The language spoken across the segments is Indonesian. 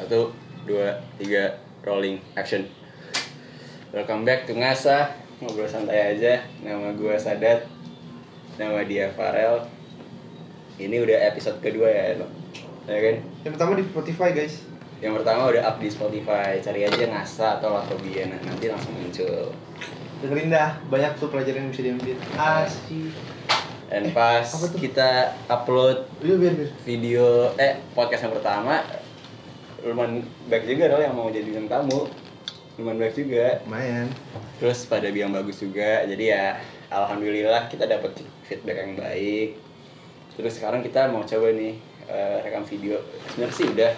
Satu, dua, tiga, rolling, action. Welcome back to Ngasa, ngobrol santai aja. Nama gue Sadat, nama dia Farel. Ini udah episode kedua ya, lo. Ya kan? Yang pertama di Spotify guys. Yang pertama udah up di Spotify, cari aja Ngasa atau Latrobia, nah, nanti langsung muncul. Dengerin dah, banyak tuh pelajaran yang bisa diambil. Asik. Dan pas Apa tuh? kita upload Iya biar biar. video eh podcast yang pertama lumayan baik juga dong yang mau jadi bintang tamu lumayan baik juga Lumayan. terus pada bilang bagus juga jadi ya alhamdulillah kita dapat feedback yang baik terus sekarang kita mau coba nih eh, rekam video sebenarnya sih udah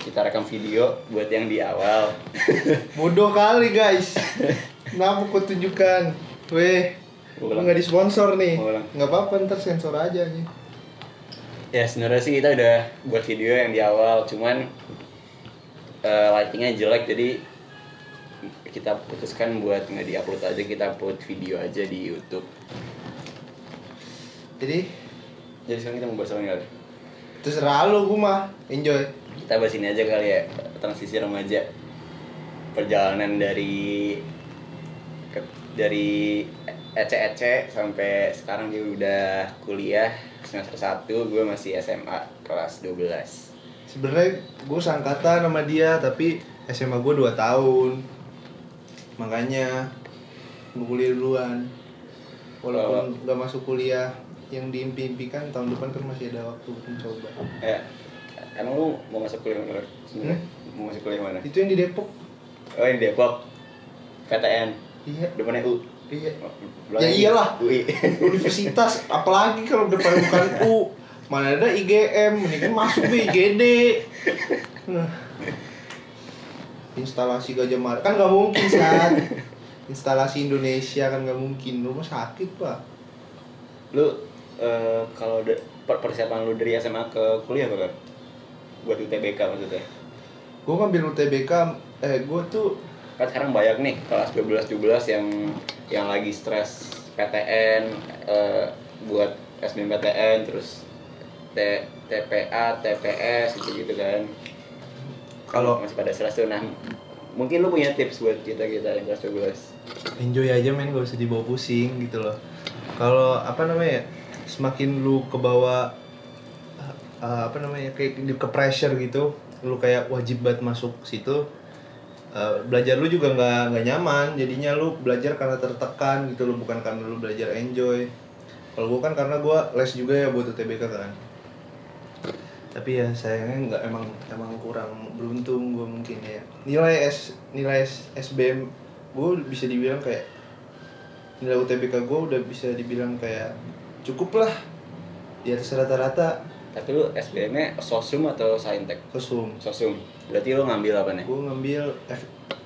kita rekam video buat yang di awal Bodoh kali guys. Kenapa kau tunjukkan? Weh, nggak disponsor nih. Ulang. Nggak apa-apa ntar sensor aja nih. ya sebenarnya sih kita udah buat video yang di awal cuman eh, lightingnya jelek jadi kita putuskan buat nggak diupload aja kita upload video aja di YouTube. Jadi? Jadi sekarang kita mau bahas apa nih kali terserah lu gua mah. Enjoy. kita bahas ini aja kali ya transisi remaja. Perjalanan dari ke- dari ece-ece sampai sekarang dia udah kuliah semester 1 gue masih SMA kelas 12 Sebenarnya gue sangkatan sama dia tapi SMA gue 2 tahun. Makanya gue kuliah duluan. Walaupun nggak masuk kuliah yang diimpi-impikan tahun depan kan masih ada waktu untuk mencoba. ya emang lu mau masuk kuliah mana sebenarnya mau masuk kuliah mana Itu yang di Depok. oh ini Depok PTN Iya. depannya U Iya. Belakangnya Ya iyalah. UI Universitas apalagi kalau depan bukan U. Mana ada IGM, mendingan masuk ke IGD. Instalasi Gajah Mada. Kan nggak mungkin saat instalasi Indonesia kan nggak mungkin. Lu mah sakit pak. Lu eh, kalau persiapan lu dari SMA ke kuliah apa kan buat UTBK maksudnya? Gue ngambil UTBK eh gue tuh kan sekarang banyak nih kelas 12 12 yang yang lagi stres PTN eh, buat SBMPTN terus T, TPA, TPS gitu gitu kan. Kalau- masih pada tuh. Nah mungkin lu punya tips buat kita kita yang kelas 12 enjoy aja men. Gak usah dibawa pusing gitu loh. Kalau apa namanya ya, semakin lu ke bawah uh, apa namanya kayak di ke pressure gitu lu kayak wajib banget masuk situ uh, belajar lu juga nggak nggak nyaman. Jadinya lu belajar karena tertekan gitu lo bukan karena lu belajar enjoy. Kalau gua kan karena gua les juga ya buat UTBK kan tapi ya sayangnya nggak emang emang kurang beruntung gue mungkin ya. Nilai S nilai S- SBM gue bisa dibilang kayak nilai UTBK gue udah bisa dibilang kayak cukup lah. Di atas rata-rata. Tapi lu SBM nya sosum atau saintek? Kesum sosum berarti lu ngambil apa nih? Gue ngambil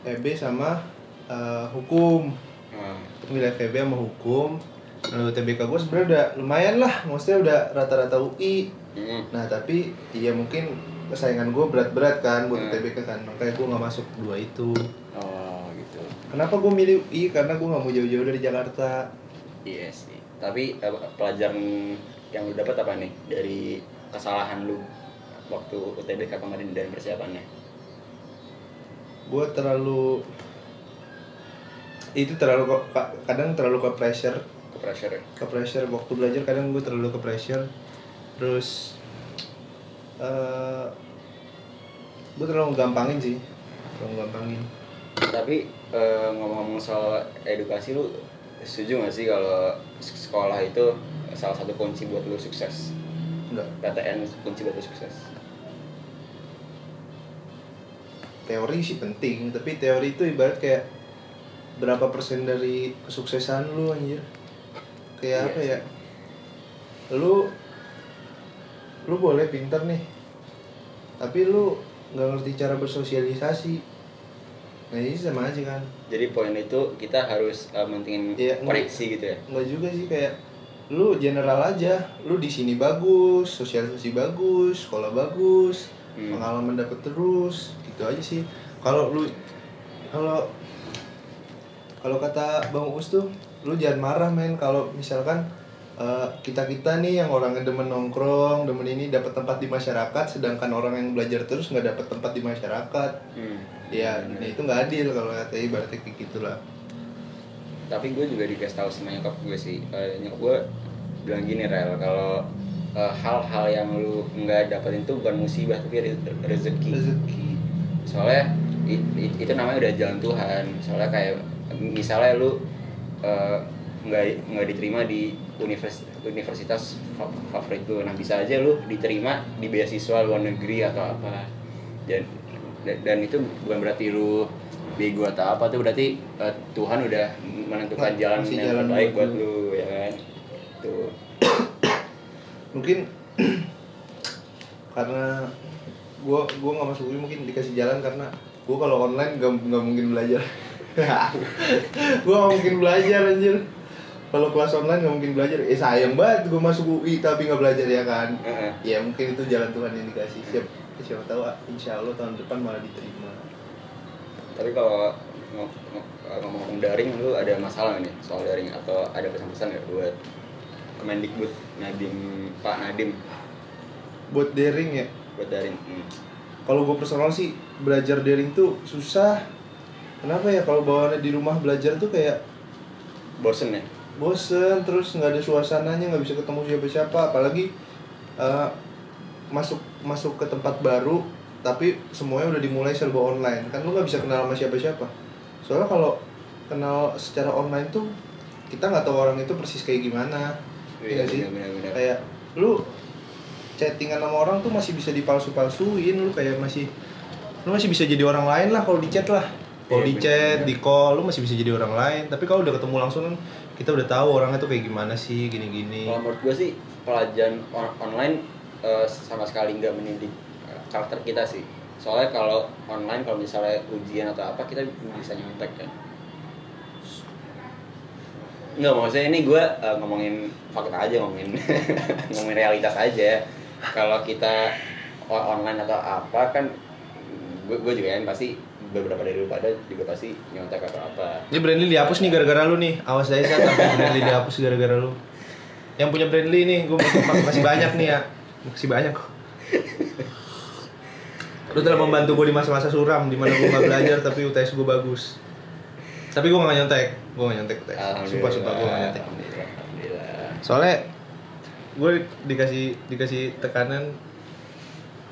FEB sama eh, hukum. Hmm. nilai FEB sama hukum. Lalu UTBK gue sebenarnya udah lumayan lah. Maksudnya udah rata-rata UI Hmm. Nah tapi iya mungkin kesayangan gue berat-berat kan buat Hmm. UTBK kan makanya gue nggak masuk dua itu. oh gitu Kenapa gue milih UI? Karena gue nggak mau jauh-jauh dari Jakarta. Iya sih. Tapi eh, pelajaran yang lu dapat apa nih dari kesalahan lu waktu UTBK kemarin dan persiapannya? Gue terlalu itu terlalu kadang terlalu ke pressure Ke pressure ya? ke pressure waktu belajar kadang gue terlalu ke pressure terus eh gue terlalu gampangin sih terlalu gampangin Tapi eh, ngomong-ngomong soal edukasi lu setuju gak sih kalau sekolah itu salah satu kunci buat lu sukses? enggak PTN kunci buat lu sukses. teori sih penting tapi teori itu ibarat kayak berapa persen dari kesuksesan lu anjir kayak Iya apa sih. ya lu lu boleh pinter nih tapi lu nggak ngerti cara bersosialisasi nah ini sama aja kan Jadi poin itu kita harus eh, mentingin enggak. koreksi gitu ya. nggak juga sih kayak lu general aja lu di sini bagus sosialisasi bagus sekolah bagus Hmm. pengalaman dapat terus gitu aja sih kalau lu kalau kalau kata bang Us tuh lu jangan marah men kalau misalkan kita kita nih yang orangnya demen nongkrong demen ini dapat tempat di masyarakat sedangkan orang yang belajar terus nggak dapat tempat di masyarakat. Hmm. ya nah itu nggak adil kalau kata ibaratnya kayak gitulah. Tapi gue juga dikasih tahu sama nyokap gue sih. Eh, nyokap gue bilang gini rel kalau eh, hal-hal yang lu nggak dapetin itu bukan musibah tapi re- rezeki. Rezeki. Soalnya i- i- itu namanya udah jalan Tuhan. Soalnya kayak misalnya lu eh, nggak nggak diterima di univers- universitas fa- favorit lu nah bisa aja lu diterima di beasiswa luar negeri atau apa. Dan dan- itu bukan berarti lu bego atau apa tuh berarti eh, Tuhan udah menentukan Nah, jalan yang jalan terbaik buat lu. ya kan? Tuh mungkin karena gua gua nggak masuk UI mungkin dikasih jalan karena gua kalau online nggak nggak mungkin belajar. Gua nggak mungkin belajar anjir kalau kelas online nggak mungkin belajar. Eh sayang banget gua masuk UI tapi nggak belajar ya kan? Heeh. ya mungkin itu jalan Tuhan yang dikasih. Siap. Siapa tahu ah, insya Allah tahun depan malah diterima. Tapi kalau ngom- ngom- ngomong-ngomong daring lu ada masalah nih soal daring? Atau ada pesan-pesan nggak buat Kemendikbud Nadim Pak Nadim buat daring ya? Buat daring hmm. kalau gue personal sih belajar daring tuh susah. Kenapa ya? Kalau bawaannya di rumah belajar tuh kayak bosen ya bosen terus nggak ada suasananya nggak bisa ketemu siapa-siapa. Apalagi eh, masuk masuk ke tempat baru tapi semuanya udah dimulai serba online. Kan lu nggak bisa kenal sama siapa-siapa. Soalnya kalau kenal secara online tuh kita nggak tahu orang itu persis kayak gimana. Iya sih? benar-benar kayak lu chattingan sama orang tuh masih bisa dipalsu-palsuin. Lu kayak masih lu masih bisa jadi orang lain lah kalau di chat lah. Kalau Iya, di chat di call lu masih bisa jadi orang lain. Tapi kalau udah ketemu langsung kita udah tahu orangnya tuh kayak gimana sih gini-gini. Kalau menurut gue sih pelajaran on- online eh, sama sekali nggak mendidik eh, karakter kita sih. Soalnya kalau online kalau misalnya ujian atau apa kita bisa nyontek kan. Nggak, maksudnya ini gue eh, ngomongin fakta aja, ngomongin ngomongin realitas aja. Kalau kita online atau apa kan, gue gue juga kan pasti beberapa dari lu pada juga pasti nyontek atau apa. ini Brandly dihapus nih gara-gara lu nih. Awas aja Sat, sampai Brandly dihapus gara-gara lu. Yang punya Brandly nih gue masih banyak nih ya. Masih banyak kok. Lu telah membantu gue di masa-masa suram di mana gue gak belajar tapi UTS gue bagus. Tapi gue gak nyontek. Gue gak nyontek UTS sumpah sumpah gue gak nyontek. Alhamdulillah, alhamdulillah. soalnya gue dikasih dikasih tekanan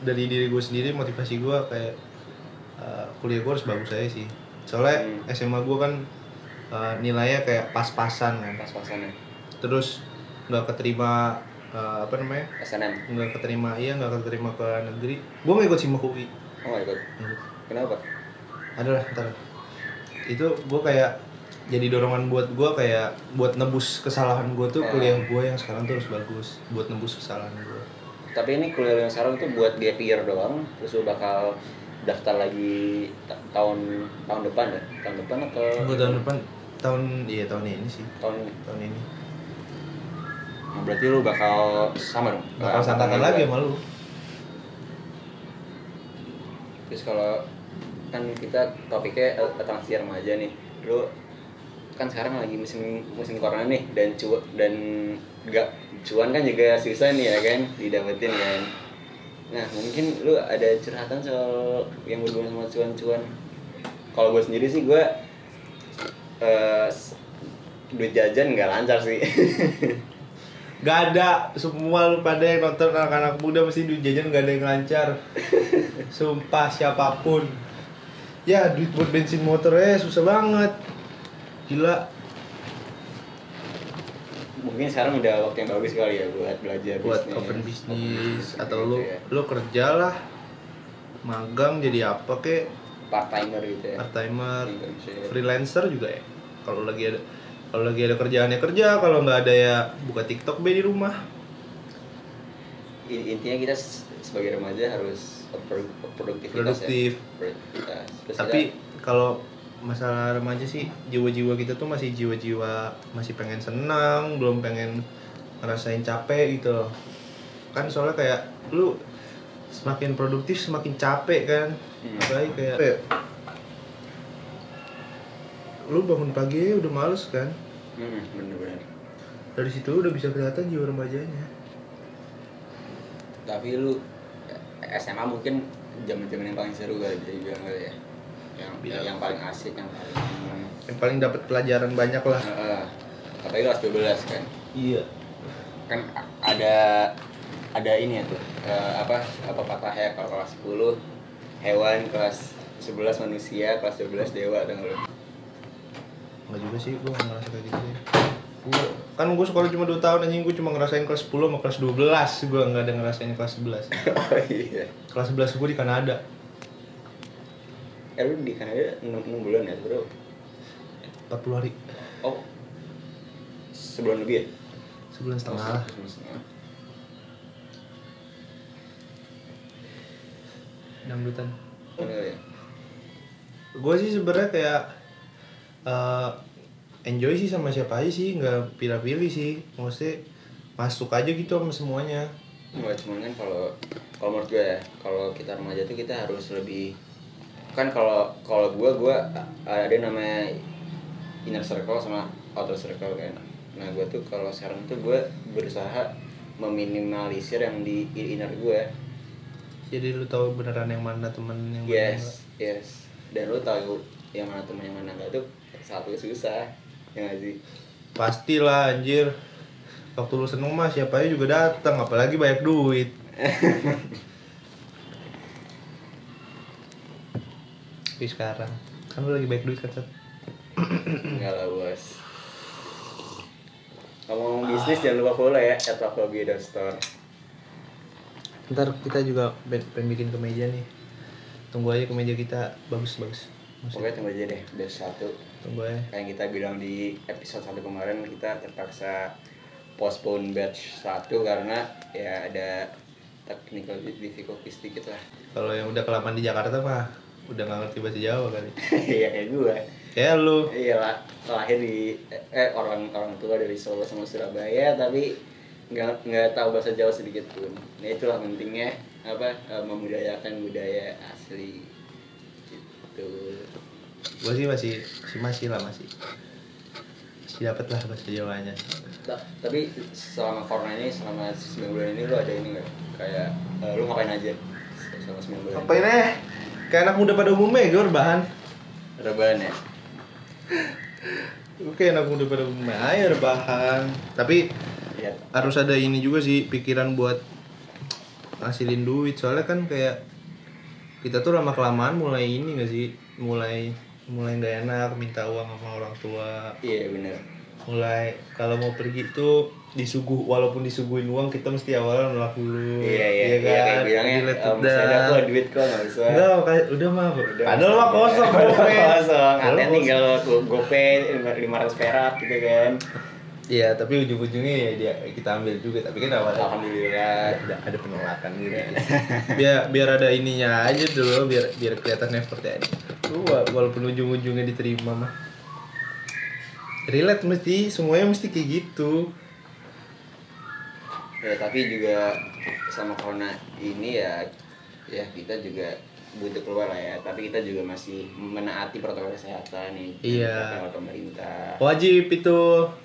dari diri gue sendiri motivasi gue kayak uh, kuliah gue harus bagus aja sih soalnya Hmm. SMA gue kan uh, nilainya kayak pas-pasan kan Pas-pasan ya. terus nggak keterima uh, apa namanya SNM. nggak keterima iya nggak keterima ke negeri gue nggak ikut simak UI Oh god. Hmm. Kenapa? adalah ntar itu gue kayak jadi dorongan buat gue kayak buat nebus kesalahan gue tuh Hmm. kuliah gue yang sekarang tuh harus bagus buat nebus kesalahan gue Tapi ini kuliah yang sekarang tuh buat gap year doang, terus lu bakal daftar lagi ta- tahun tahun depan ya? Tahun depan atau gue tahun depan tahun iya tahun ini sih tahun tahun ini Nah, berarti lu bakal sama dong? bakal gua. lagi sama lu Terus kalau kan kita topiknya eh, transisi remaja nih, lu kan sekarang lagi musim musim corona nih dan cu dan gak cuan kan juga susah nih ya kan didapetin kan. Nah mungkin lu ada curhatan soal yang berhubungan sama cuan-cuan. Kalau gue sendiri sih gue eh, s- duit jajan nggak lancar sih. Gak ada. Semua lu pada yang nonton anak-anak muda mesti duit jajan gak ada yang lancar. Sumpah siapa pun. Ya duit buat bensin motor eh susah banget. Gila mungkin sekarang udah waktu yang bagus kali ya buat belajar Buat bisnis. open bisnis Open Atau gitu lu ya. lu kerja lah Magang jadi apa kek part timer gitu ya. Part timer Internship. Freelancer juga ya Kalau lagi ada kalau lagi ada kerjaannya kerja, kalau nggak ada ya buka TikTok be di rumah. Intinya kita sebagai remaja harus pro- produktivitas Produktif. ya produktivitas Terus Tapi kalau masalah remaja sih jiwa-jiwa kita tuh masih jiwa-jiwa masih pengen senang, belum pengen ngerasain capek gitu loh. Kan soalnya kayak lu semakin produktif semakin capek kan. Hmm. Apalagi kayak kayak lu bangun pagi udah males kan. hmm, bener-bener dari situ udah bisa kelihatan jiwa remajanya tapi lu SMA mungkin zaman-zaman yang paling seru kali bisa dibilang kali ya yang yang paling asik yang paling yang paling dapat pelajaran banyak lah. Heeh. apalagi kelas 12 kan? Iya. Kan ada ada ini ya tuh eh, apa apa patah ya kalau kelas 10 hewan kelas 11 manusia kelas 12 dewa atau lu Enggak juga sih, gue gak ngerasa kayak gitu sih. Gua, Kan gue sekolah cuma 2 tahun anjing, gue cuma ngerasain kelas 10 sama kelas 12 Gue gak ada ngerasain kelas 11 oh iya. Kelas 11 gue di Kanada eh lu di Kanada 6, bulan ya bro? 40 hari. Oh. Sebulan lebih ya? Sebulan setengah lah. Sebulan setengah. Dangdutan Mana kali ya? Gue sih sebenarnya kayak eh, Enjoy sih sama siapa aja sih, nggak pilih-pilih sih. Maksudnya masuk aja gitu sama semuanya. Nggak cuman kan kalau kalau menurut gue ya kalau kita remaja tuh kita harus lebih kan kalau kalau gue gue ada namanya inner circle sama outer circle kan. Nah gue tuh kalau sekarang tuh gue berusaha meminimalisir yang di inner gue Jadi lu tahu beneran yang mana temen yang mana yes yes. Dan lo tahu yang mana temen yang mana enggak tuh satu susah ya nggak sih? Pastilah anjir. Waktu lu seneng mah siapa aja juga datang, apalagi banyak duit Tapi sekarang. Kan lu lagi baik duit kan enggak lah bos. Ngomong bisnis jangan lupa follow ya at store. Ntar kita juga pen- pengen bikin kemeja nih. Tunggu aja kemeja kita bagus-bagus Maksudnya Pokoknya tunggu aja deh, batch satu. Tunggu aja. Kayak yang kita bilang di episode satu kemarin Kita terpaksa postpone batch satu Karena ya ada technical difficulty sedikit lah. Kalau yang udah kelamaan di Jakarta mah Udah gak ngerti bahasa Jawa kali. Iya kayak gue Kayak lu. Iya lah, lahir di eh orang orang tua dari Solo sama Surabaya Tapi nggak nggak tahu bahasa Jawa sedikit pun. Nah itulah pentingnya apa eh, memudayakan budaya asli. Gitu. Gue sih masih, masih, masih lah masih. Masih dapet lah bahasa Jawanya. Ta- tapi selama corona ini selama 9 bulan ini lu ada ini nggak? Kayak eh, lu ngapain aja selama 9 bulan Ngapain eh? Kayak anak muda pada umumnya gue rebahan rebahan ya? Oke anak muda pada umumnya. Ayo rebahan Tapi lihat harus ada ini juga sih pikiran buat ngasilin duit. Soalnya kan kayak kita tuh lama kelamaan mulai ini gak sih? Mulai mulai nggak enak minta uang sama orang tua. Iya bener. Mulai kalau mau pergi tuh disuguh walaupun disuguhin uang kita mesti awalnya nolak dulu. Iya iya iya kayak bilangnya Delete eh, masih ada udah. kok duit kok nggak usah enggak udah mah Udah, padahal mah kosong ada. gope. kosong. Padahal ada tinggal go- gope lima ratus perak gitu kan. Iya tapi ujung-ujungnya ya dia kita ambil juga. Tapi kan awalnya alhamdulillah. ada ada penolakan gitu. Biar biar ada ininya aja dulu biar biar kelihatan effortnya aja. Lu wa- walaupun ujung-ujungnya diterima mah. Relate mesti semuanya mesti kayak gitu ya tapi juga sama corona ini ya ya kita juga butuh keluar lah ya. Tapi kita juga masih menaati protokol kesehatan nih Iya. oleh pemerintah. Wajib itu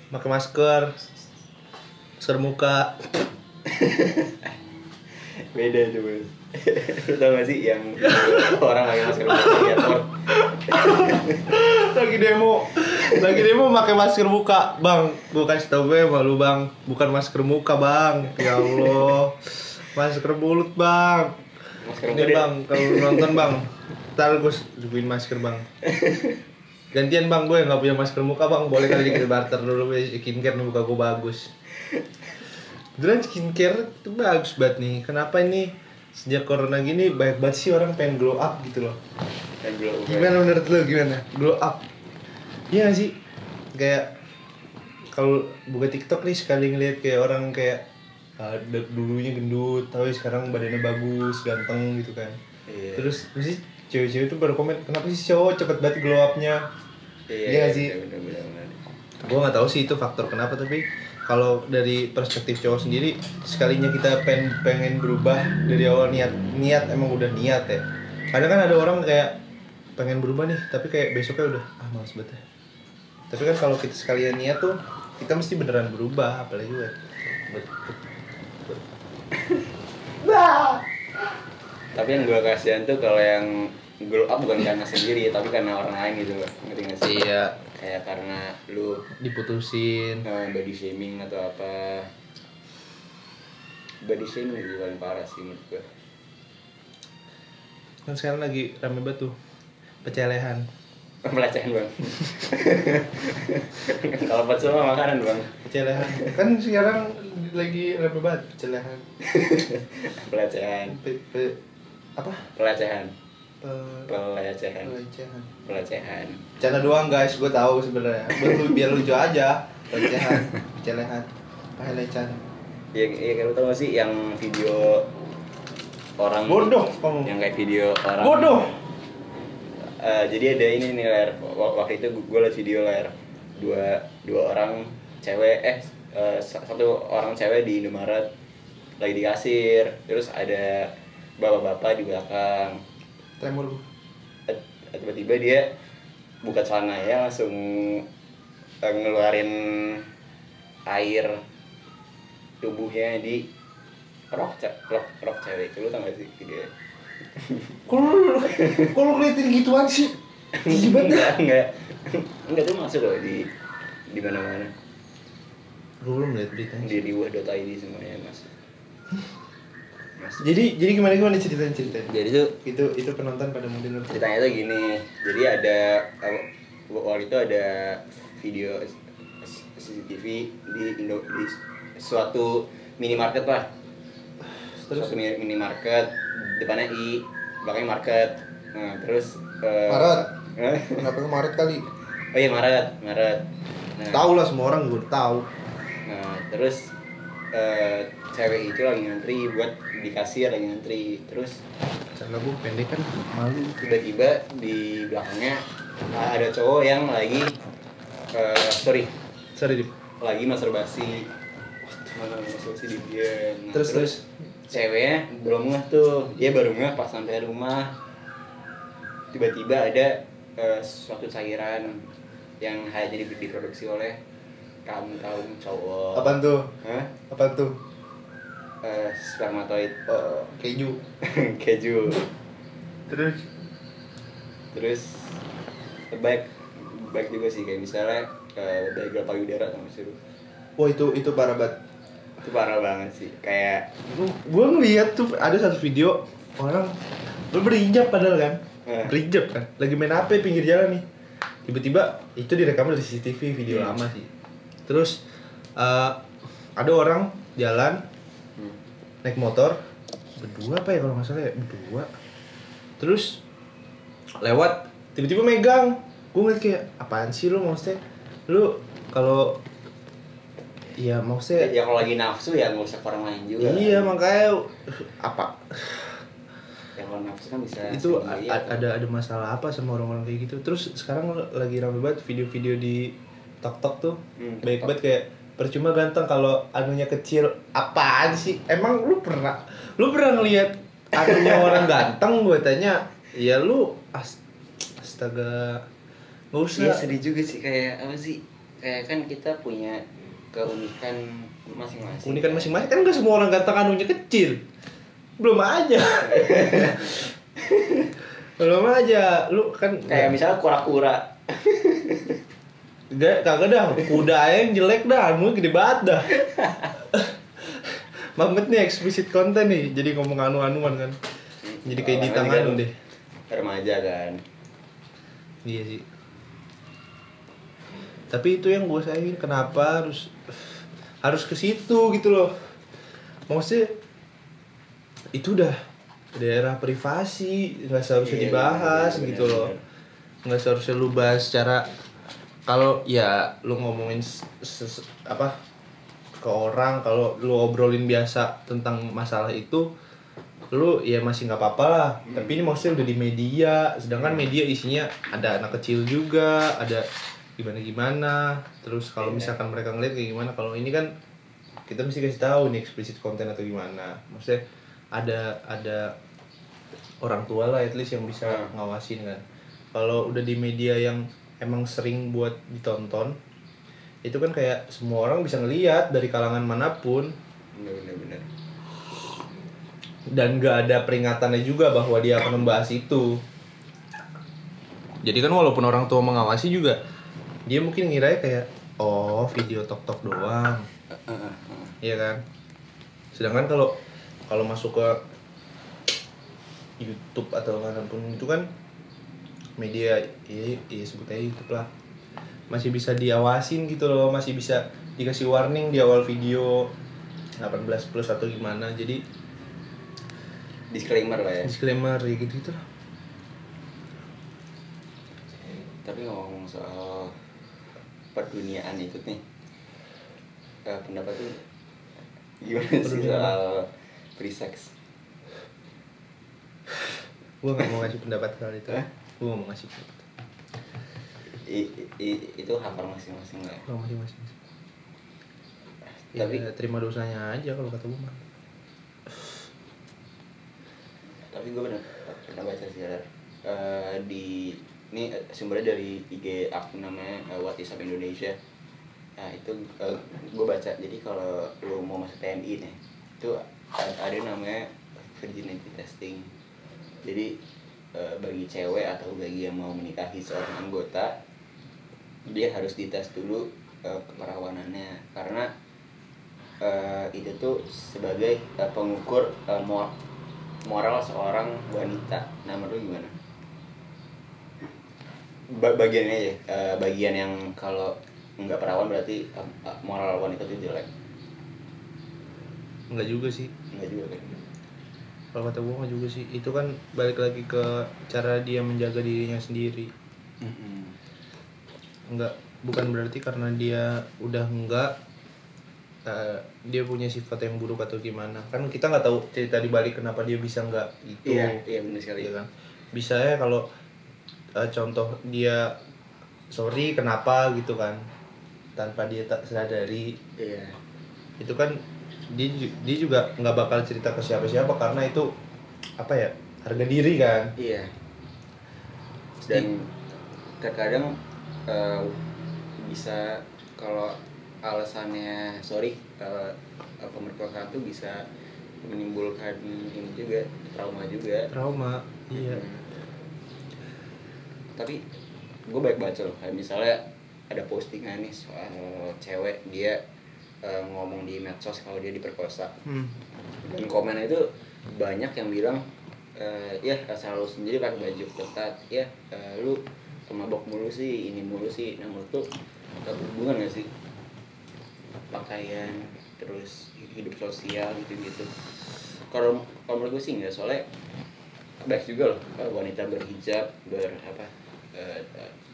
pakai masker masker muka. Beda tuh bos lu tau gak sih yang orang pakai masker buat di airport lagi demo. Lagi demo pakai masker muka. Bang kasih tau gue malu bang. Bukan masker muka bang. Ya allah. Masker mulut bang. Masker ini bang kalau nonton bang ntar gue ribuin masker bang. Gantian bang gue nggak punya masker muka bang. Boleh kali kita barter dulu skincare nih muka gue bagus. Beneran skincare itu bagus banget nih. Kenapa ini sejak corona gini banyak banget sih orang pengen glow up gitu loh glow up. Gimana menurut lu gimana? Glow up. Iya gak sih? Kayak kalau buka TikTok nih sekali ngeliat kayak orang kayak uh, dulunya gendut, tapi sekarang badannya bagus, ganteng gitu kan. iya Terus mesti cewek-cewek tuh baru komen, kenapa sih cowok cepet banget glow up-nya? iya sih? bener bener bener Gue nggak tahu sih itu faktor kenapa tapi kalau dari perspektif cowok sendiri sekalinya kita pengen pengen berubah dari awal niat niat emang udah niat ya. Kadang kan ada orang kayak pengen berubah nih tapi kayak besoknya udah ah males banget ya. Tapi kan kalau kita sekalian niat tuh kita mesti beneran berubah apalagi buat buat- tapi yang gue kasihan tuh kalau yang glow up bukan karena sendiri tapi karena orang lain gitu loh. Ngerti gak sih? Iya kayak karena lu diputusin. Eh, body shaming atau apa. Body shaming sih paling parah sih menurut gue kan sekarang lagi rame banget tuh pecelehan. Pelecehan bang. Kalau pecel mah makanan bang. Pecelehan. Kan sekarang lagi rame banget pecelehan. Pelecehan. Pe- pe- apa? Pelecehan. Pe- pelecehan pelecehan pelecehan Canda doang guys, gue tahu sebenarnya. Lu biar lucu aja. Pelecehan, pecelehan, pelecehan. iya iya lu tau gak sih yang video orang Bodoh kamu. yang kayak video orang Bodoh. Eh, jadi ada ini nih ler Wak- waktu itu gue liat video ler dua dua orang cewek eh eh, sa- satu orang cewek di Indomaret lagi di kasir terus ada bapak-bapak di belakang Tremor. Eh, tiba-tiba dia buka celana ya langsung eh, ngeluarin air tubuhnya di rok ce- rok rok cewek itu lu tau gak sih video lu, kok lu ngeliatin gituan sih? Banget. enggak enggak enggak tuh masuk loh di di mana mana Gue belum liat beritanya. di riwah.id semuanya masuk masuk Jadi jadi gimana gimana ceritain ceritain. jadi tuh Itu itu penonton pada mau denger. ceritanya tuh gini jadi ada waktu itu ada video CCTV di Indo di suatu minimarket lah Terus suatu mini- minimarket depannya I belakangnya market nah terus eh, Maret. Kenapa ke Maret kali? oh iya Maret Maret nah, Tahu lah semua orang gue tahu. Nah, terus eh, cewek itu lagi ngantri buat di kasir lagi ngantri. Terus Karena gue pendek kan malu. tiba-tiba di belakangnya ada cowok yang lagi eh, sorry, Sorry Dip. lagi masturbasi. Mana masturbasi di dia. Nah, Terus terus. ceweknya belum ngeh tuh. Dia baru ngeh pas sampai rumah. Tiba-tiba ada eh, suatu cairan yang hanya di- diproduksi oleh kaum kaum cowok. Apaan tuh? Hah? Apaan tuh? Eh, spermatoid Oh, keju. keju Terus terus baik baik juga sih kayak misalnya uh, bagel payudara sama sih. Wah itu itu parah banget. itu parah banget sih kayak gue ngeliat tuh ada satu video orang lu berhijab padahal kan Eh. berhijab kan lagi main HP pinggir jalan nih tiba-tiba itu direkam dari CCTV video Hmm. lama sih terus eh, ada orang jalan naik motor berdua apa ya kalau nggak salah ya? Berdua. Terus lewat tiba-tiba megang. Gue ngeliat kayak apaan sih lu maksudnya? Lu kalau Iya maksudnya ya kalau lagi nafsu ya nggak usah orang lain juga. Iya kan. makanya apa? Ya kalau nafsu kan bisa itu sendiri a- ada ada masalah apa sama orang-orang kayak gitu? Terus sekarang lagi rame banget video-video di TikTok tuh. Hmm, baik banget kayak percuma ganteng kalau anunya kecil. Apaan sih? Emang lu pernah lu pernah ngeliat anunya orang ganteng? Gue tanya ya lu as- astaga. Nggak usah. Iya sedih juga sih. Kayak apa sih? Kayak kan kita punya keunikan masing-masing. Unikan masing-masing. Kan gak semua orang ganteng anunya kecil. Belum aja. Belum aja. Lu kan kayak misalnya kura-kura Gak, kagak dah, kuda yang jelek dah, anu gede banget dah. Mamet nih eksplisit konten nih, jadi ngomong anu-anuan kan. Jadi kayak di Namanya tangan juga deh. remaja kan. Iya sih. Tapi itu yang gue sayangin, kenapa harus harus ke situ gitu loh. Maksudnya itu udah daerah privasi, nggak seharusnya Iya, dibahas bener, gitu bener, loh. nggak seharusnya lu bahas secara kalau ya lu ngomongin apa ke orang kalau lu obrolin biasa tentang masalah itu lu ya masih nggak apa-apa lah Hmm. tapi ini maksudnya udah di media sedangkan media isinya ada anak kecil juga ada gimana gimana terus kalau Iya. misalkan mereka ngeliat kayak gimana kalau ini kan kita mesti kasih tahu nih eksplisit konten atau gimana maksudnya ada ada orang tua lah at least yang bisa Hmm. ngawasin kan kalau udah di media yang emang sering buat ditonton itu kan kayak semua orang bisa ngelihat dari kalangan mana pun. Bener dan gak ada peringatannya juga bahwa dia akan membahas itu. Jadi kan walaupun orang tua mengawasi juga dia mungkin ngira kayak oh video tok tok doang. Iya kan? Sedangkan kalau kalau masuk ke YouTube atau mana pun itu kan media iya, iya sebut aja YouTube lah. Masih bisa diawasin gitu loh masih bisa dikasih warning di awal video 18 plus atau gimana. Jadi disclaimer lah ya. disclaimer ya gitu gitu lah. Tapi ngomong soal perduniaan itu nih eh, pendapat tuh gimana sih soal free sex? Gue nggak mau ngasih pendapat kali itu. Hah? Gue mau ngasih I- i- itu orang masing-masing lah ya. Masih masih Tapi- ya, terima dosanya aja kalau kata gue mah tapi gue pernah pernah baca sih ada eh, di ini eh, sumbernya dari IG akun namanya eh, What Is Up Indonesia. Nah itu gue baca. Jadi kalau lu mau masuk TNI nih itu ada, ada namanya virginity testing. Jadi eh, bagi cewek atau bagi yang mau menikahi seorang anggota dia harus dites dulu eh, keperawanannya karena eh, itu tuh sebagai eh, pengukur eh, mo- moral seorang wanita. Nah, menurut lu gimana? Ba- bagian ini aja, eh, bagian yang kalau nggak perawan berarti moral wanita itu jelek. Enggak juga sih Enggak juga kan? Kalau kata gue nggak juga sih. Itu kan balik lagi ke cara dia menjaga dirinya sendiri. Enggak bukan berarti karena dia udah enggak eh, dia punya sifat yang buruk atau gimana. Kan kita nggak tahu cerita di balik kenapa dia bisa enggak itu Iya, iya benar sekali. Iya kan? Bisa ya kalau eh, contoh dia sorry kenapa? gitu kan. Tanpa dia tak sadari. Iya. itu kan dia, dia juga nggak bakal cerita ke siapa-siapa karena itu apa ya harga diri kan Iya. Dan terkadang eh, bisa kalau alasannya sorry eh, eh, pemerkosaan tuh bisa menimbulkan ini juga trauma juga. trauma iya Hmm. Tapi gue baik baca loh, kayak misalnya ada postingan nih soal cewek dia eh, ngomong di medsos kalau dia diperkosa. Hmm. dan komen itu banyak yang bilang eh, ya asal lu sendiri pakai baju ketat. Ya eh, lu mabok mulu sih ini mulu sih. Nah menurut tuh ada hubungan gak sih? Pakaian terus hidup sosial gitu gitu kalau kalau menurut gue sih enggak soalnya baik juga loh wanita berhijab ber apa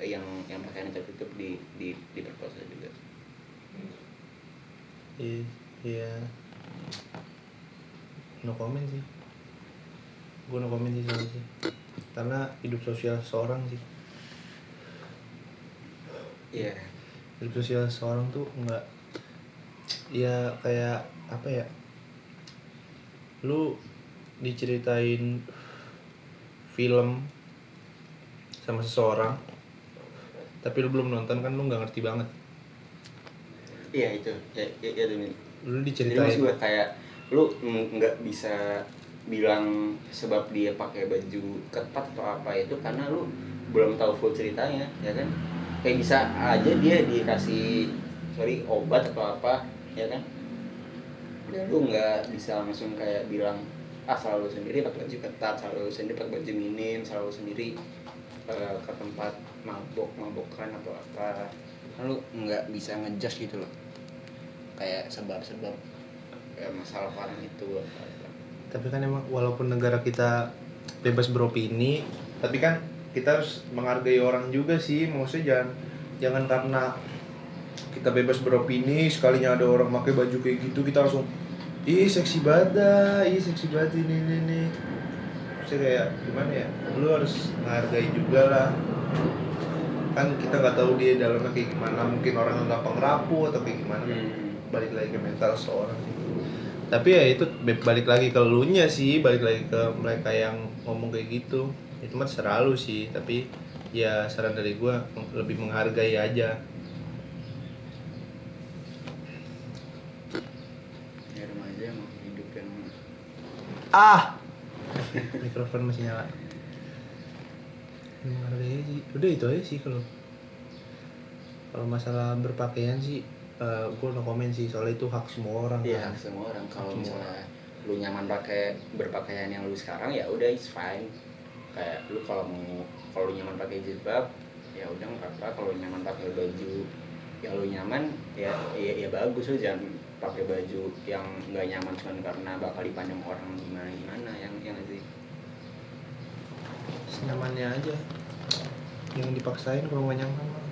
yang yang pakaian tertutup di di diperkosa juga I- iya. No comment sih. Gue no comment sih soal itu karena hidup sosial seorang sih. Iya. Hidup sosial seorang tuh nggak ya kayak apa ya? Lu diceritain film sama seseorang tapi lu belum nonton kan lu nggak ngerti banget iya itu. Ya ya, ya lu Jadi diceritain. maksud gue kayak lu nggak bisa bilang sebab dia pakai baju ketat atau apa itu karena lu belum tahu full ceritanya ya kan? Kayak bisa aja dia dikasih sorry obat atau apa ya kan? Dan lu nggak bisa langsung kayak bilang ah selalu sendiri pakai baju ketat selalu sendiri pakai baju minim selalu sendiri eh, ke tempat mabok mabokan atau apa. Kan lu nggak bisa ngejudge gitu loh kayak sebab-sebab kayak masalah orang itu tapi kan emang walaupun negara kita bebas beropini tapi kan kita harus menghargai orang juga sih. Maksudnya jangan jangan karena kita bebas beropini sekalinya ada orang pakai baju kayak gitu kita langsung ih seksi banget dah, ih seksi banget ini ini ini. Maksudnya kayak gimana ya? Lu harus menghargai juga lah. Kan kita nggak tahu dia dalamnya kayak gimana. Mungkin orang yang gampang rapuh atau kayak gimana balik lagi ke mental seorang tapi ya itu balik lagi ke lu nya sih balik lagi ke mereka yang ngomong kayak gitu. Itu mah terserah lu sih tapi ya saran dari gue lebih menghargai aja. Ya remaja emang hidup yang ah! Mikrofon masih nyala. Menghargai sih. Udah itu aja sih kalau kalau masalah berpakaian sih eh gue no komen sih soalnya itu hak semua orang Iya, kan. semua orang kalau misalnya lu nyaman pakai berpakaian yang lu sekarang ya udah it's fine. Kayak lu kalau mau kalau lu nyaman pakai jilbab ya udah nggak apa-apa. Kalau lu nyaman pakai baju yang lu nyaman ya ya, ya bagus lu jangan pakai baju yang nggak nyaman cuma karena bakal dipandang orang gimana gimana yang yang sih. senyamannya aja yang dipaksain kalau nggak nyaman.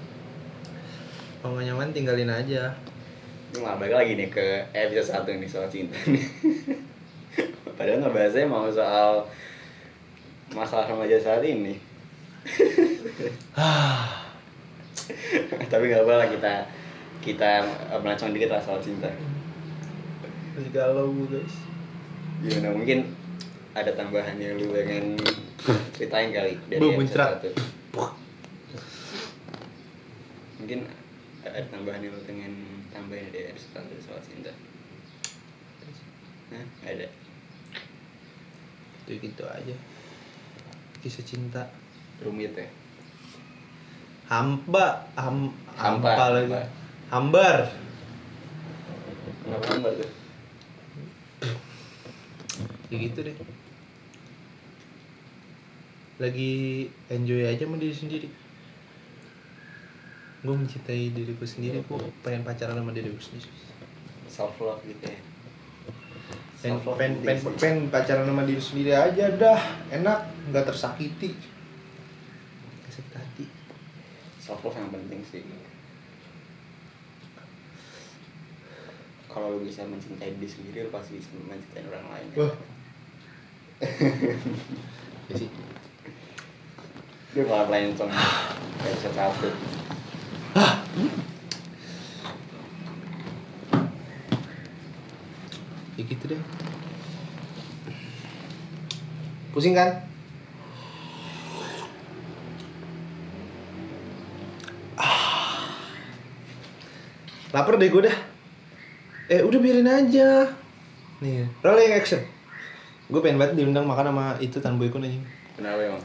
Kalau nggak nyaman tinggalin aja Ini malah balik lagi nih ke episode satu nih soal cinta nih. Padahal ngebahasnya mau soal masalah remaja saat ini. Tapi nggak apa-apa kita kita eh, melancong dikit lah soal cinta. masih galau gue guys Gimana mungkin ada tambahan yang lu pengen ceritain kali dari Bu, episode satu. Mungkin ada tambahan yang lu pengen tambahin dari episode soal cinta. Hah? Ada. itu gitu aja kisah cinta Rumit ya. hamba ham, Hambar, hampa lagi hambar. hambar Kenapa hambar tuh? ya gitu deh lagi enjoy aja sama diri sendiri gue mencintai diriku sendiri gue pengen pacaran sama diriku sendiri Self love gitu ya. penting pengen, sih. pengen pacaran sama diri sendiri aja dah enak nggak tersakiti Nggak sakit hati self love yang penting sih kalau lu bisa mencintai diri sendiri lu pasti bisa mencintai orang lain ya. Wah. ya sih Dia malah melencong episode satu ya gitu deh. Pusing kan? Ah. lapar deh gue dah. Eh udah biarin aja. Nih rolling action. Gue pengen banget diundang makan sama itu Tan Boykun anjing. Kenapa emang?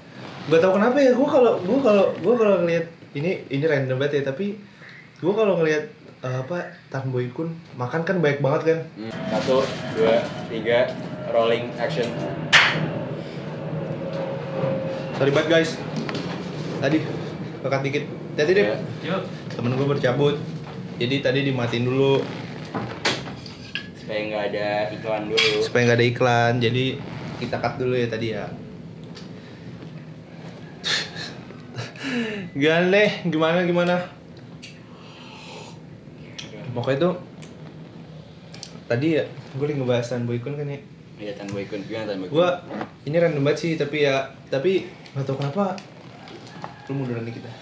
Gak tau kenapa ya, gue kalau gue kalau gue kalau ngelihat ini ini random banget ya, tapi gue kalau ngelihat eh, apa Tan Boy Kun makan kan baik banget kan. Hmm, satu dua tiga rolling action Sorry banget guys. Tadi kekat dikit. Tadi deh. Ya. Temen gue bercabut. Jadi tadi dimatiin dulu supaya nggak ada iklan dulu supaya nggak ada iklan. Jadi kita cut dulu ya tadi ya. Gimana deh, gimana gimana? Pokoknya tuh tadi ya gue lagi ngebahas Tan Boy Kun kan ya. Iya Tan Boykun gimana Tan Boykun Gua ini random banget sih tapi ya tapi nggak tahu kenapa lu munduran dikit dah.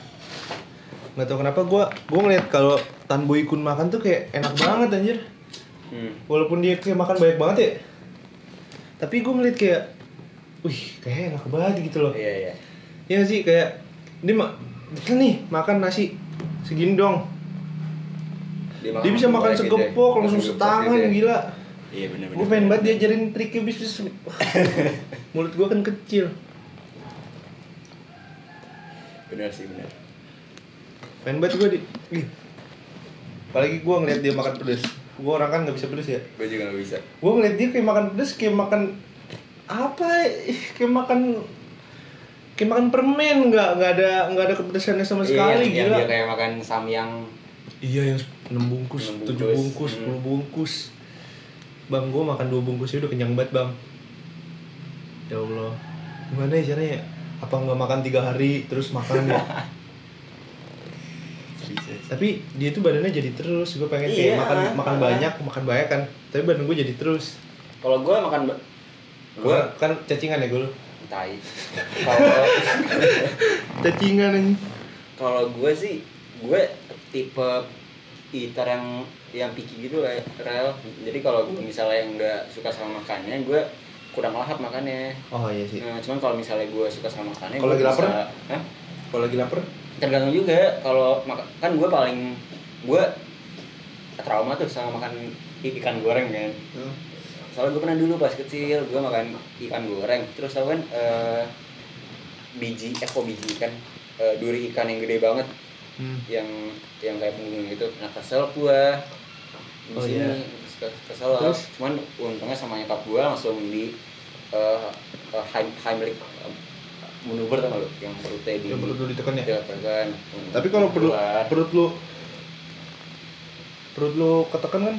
Nggak tahu kenapa gua gua ngeliat kalau Tan Boy Kun makan tuh kayak enak banget anjir. hmm. Walaupun dia kayak makan banyak banget ya. Tapi gua ngeliat kayak wih, kayak enak banget gitu loh. iya iya Iya sih kayak dia mak kan nih makan nasi segini dong. Dia bisa makan gitu ya. segepok langsung Segepok setangan gitu ya. gila. iya bener bener Gue pengen banget diajarin triknya bisnis. Mulut gua kan kecil. bener sih bener Pengen banget gue di Ih. Apalagi gue ngeliat dia makan pedes Gue orang kan gak bisa pedes ya gue juga nggak bisa Gue ngeliat dia kayak makan pedes kayak makan Apa Kayak makan Kayak makan permen nggak nggak ada nggak ada kepedesannya sama sekali iya, yang gila. dia kayak makan samyang. Iya yang 6 bungkus, Enam 7 bungkus. Hmm. 10 bungkus. Bang gue makan dua bungkus udah kenyang banget bang. Ya allah. Gimana ya caranya? Apa nggak makan tiga hari terus makan? Ya tapi dia tuh badannya jadi terus gue pengen kayak Iya, makan makan ah. banyak makan banyak kan. Tapi badan gue jadi terus. Kalau gue makan gue kan cacingan ya gue tai. Kalau cacingan anjing kalau gue sih gue tipe eater yang yang picky gitu lah rel jadi kalau gue misalnya nggak suka sama makannya gue kurang lahap makannya. Oh iya sih. Nah, cuman kalau misalnya gue suka sama makannya Kalau gue lagi lapar? kalau lagi lapar? Tergantung juga kalau kan gue paling gue trauma tuh sama makan ikan goreng kan soalnya gue pernah dulu pas kecil gue makan ikan goreng terus tau kan eh, biji eh kok biji ikan Eh, duri ikan yang gede banget hmm. yang yang kayak punggung gitu nah kesel gue di Oh, sini iya. Kes- kesel. Terus? cuman untungnya sama nyokap gue langsung di uh, Heim- Heimlich eh, manuver tau lu yang perutnya di yang perut lu ditekan ya Ya, tekan. tapi kalau perut perut lu perut lu ketekan kan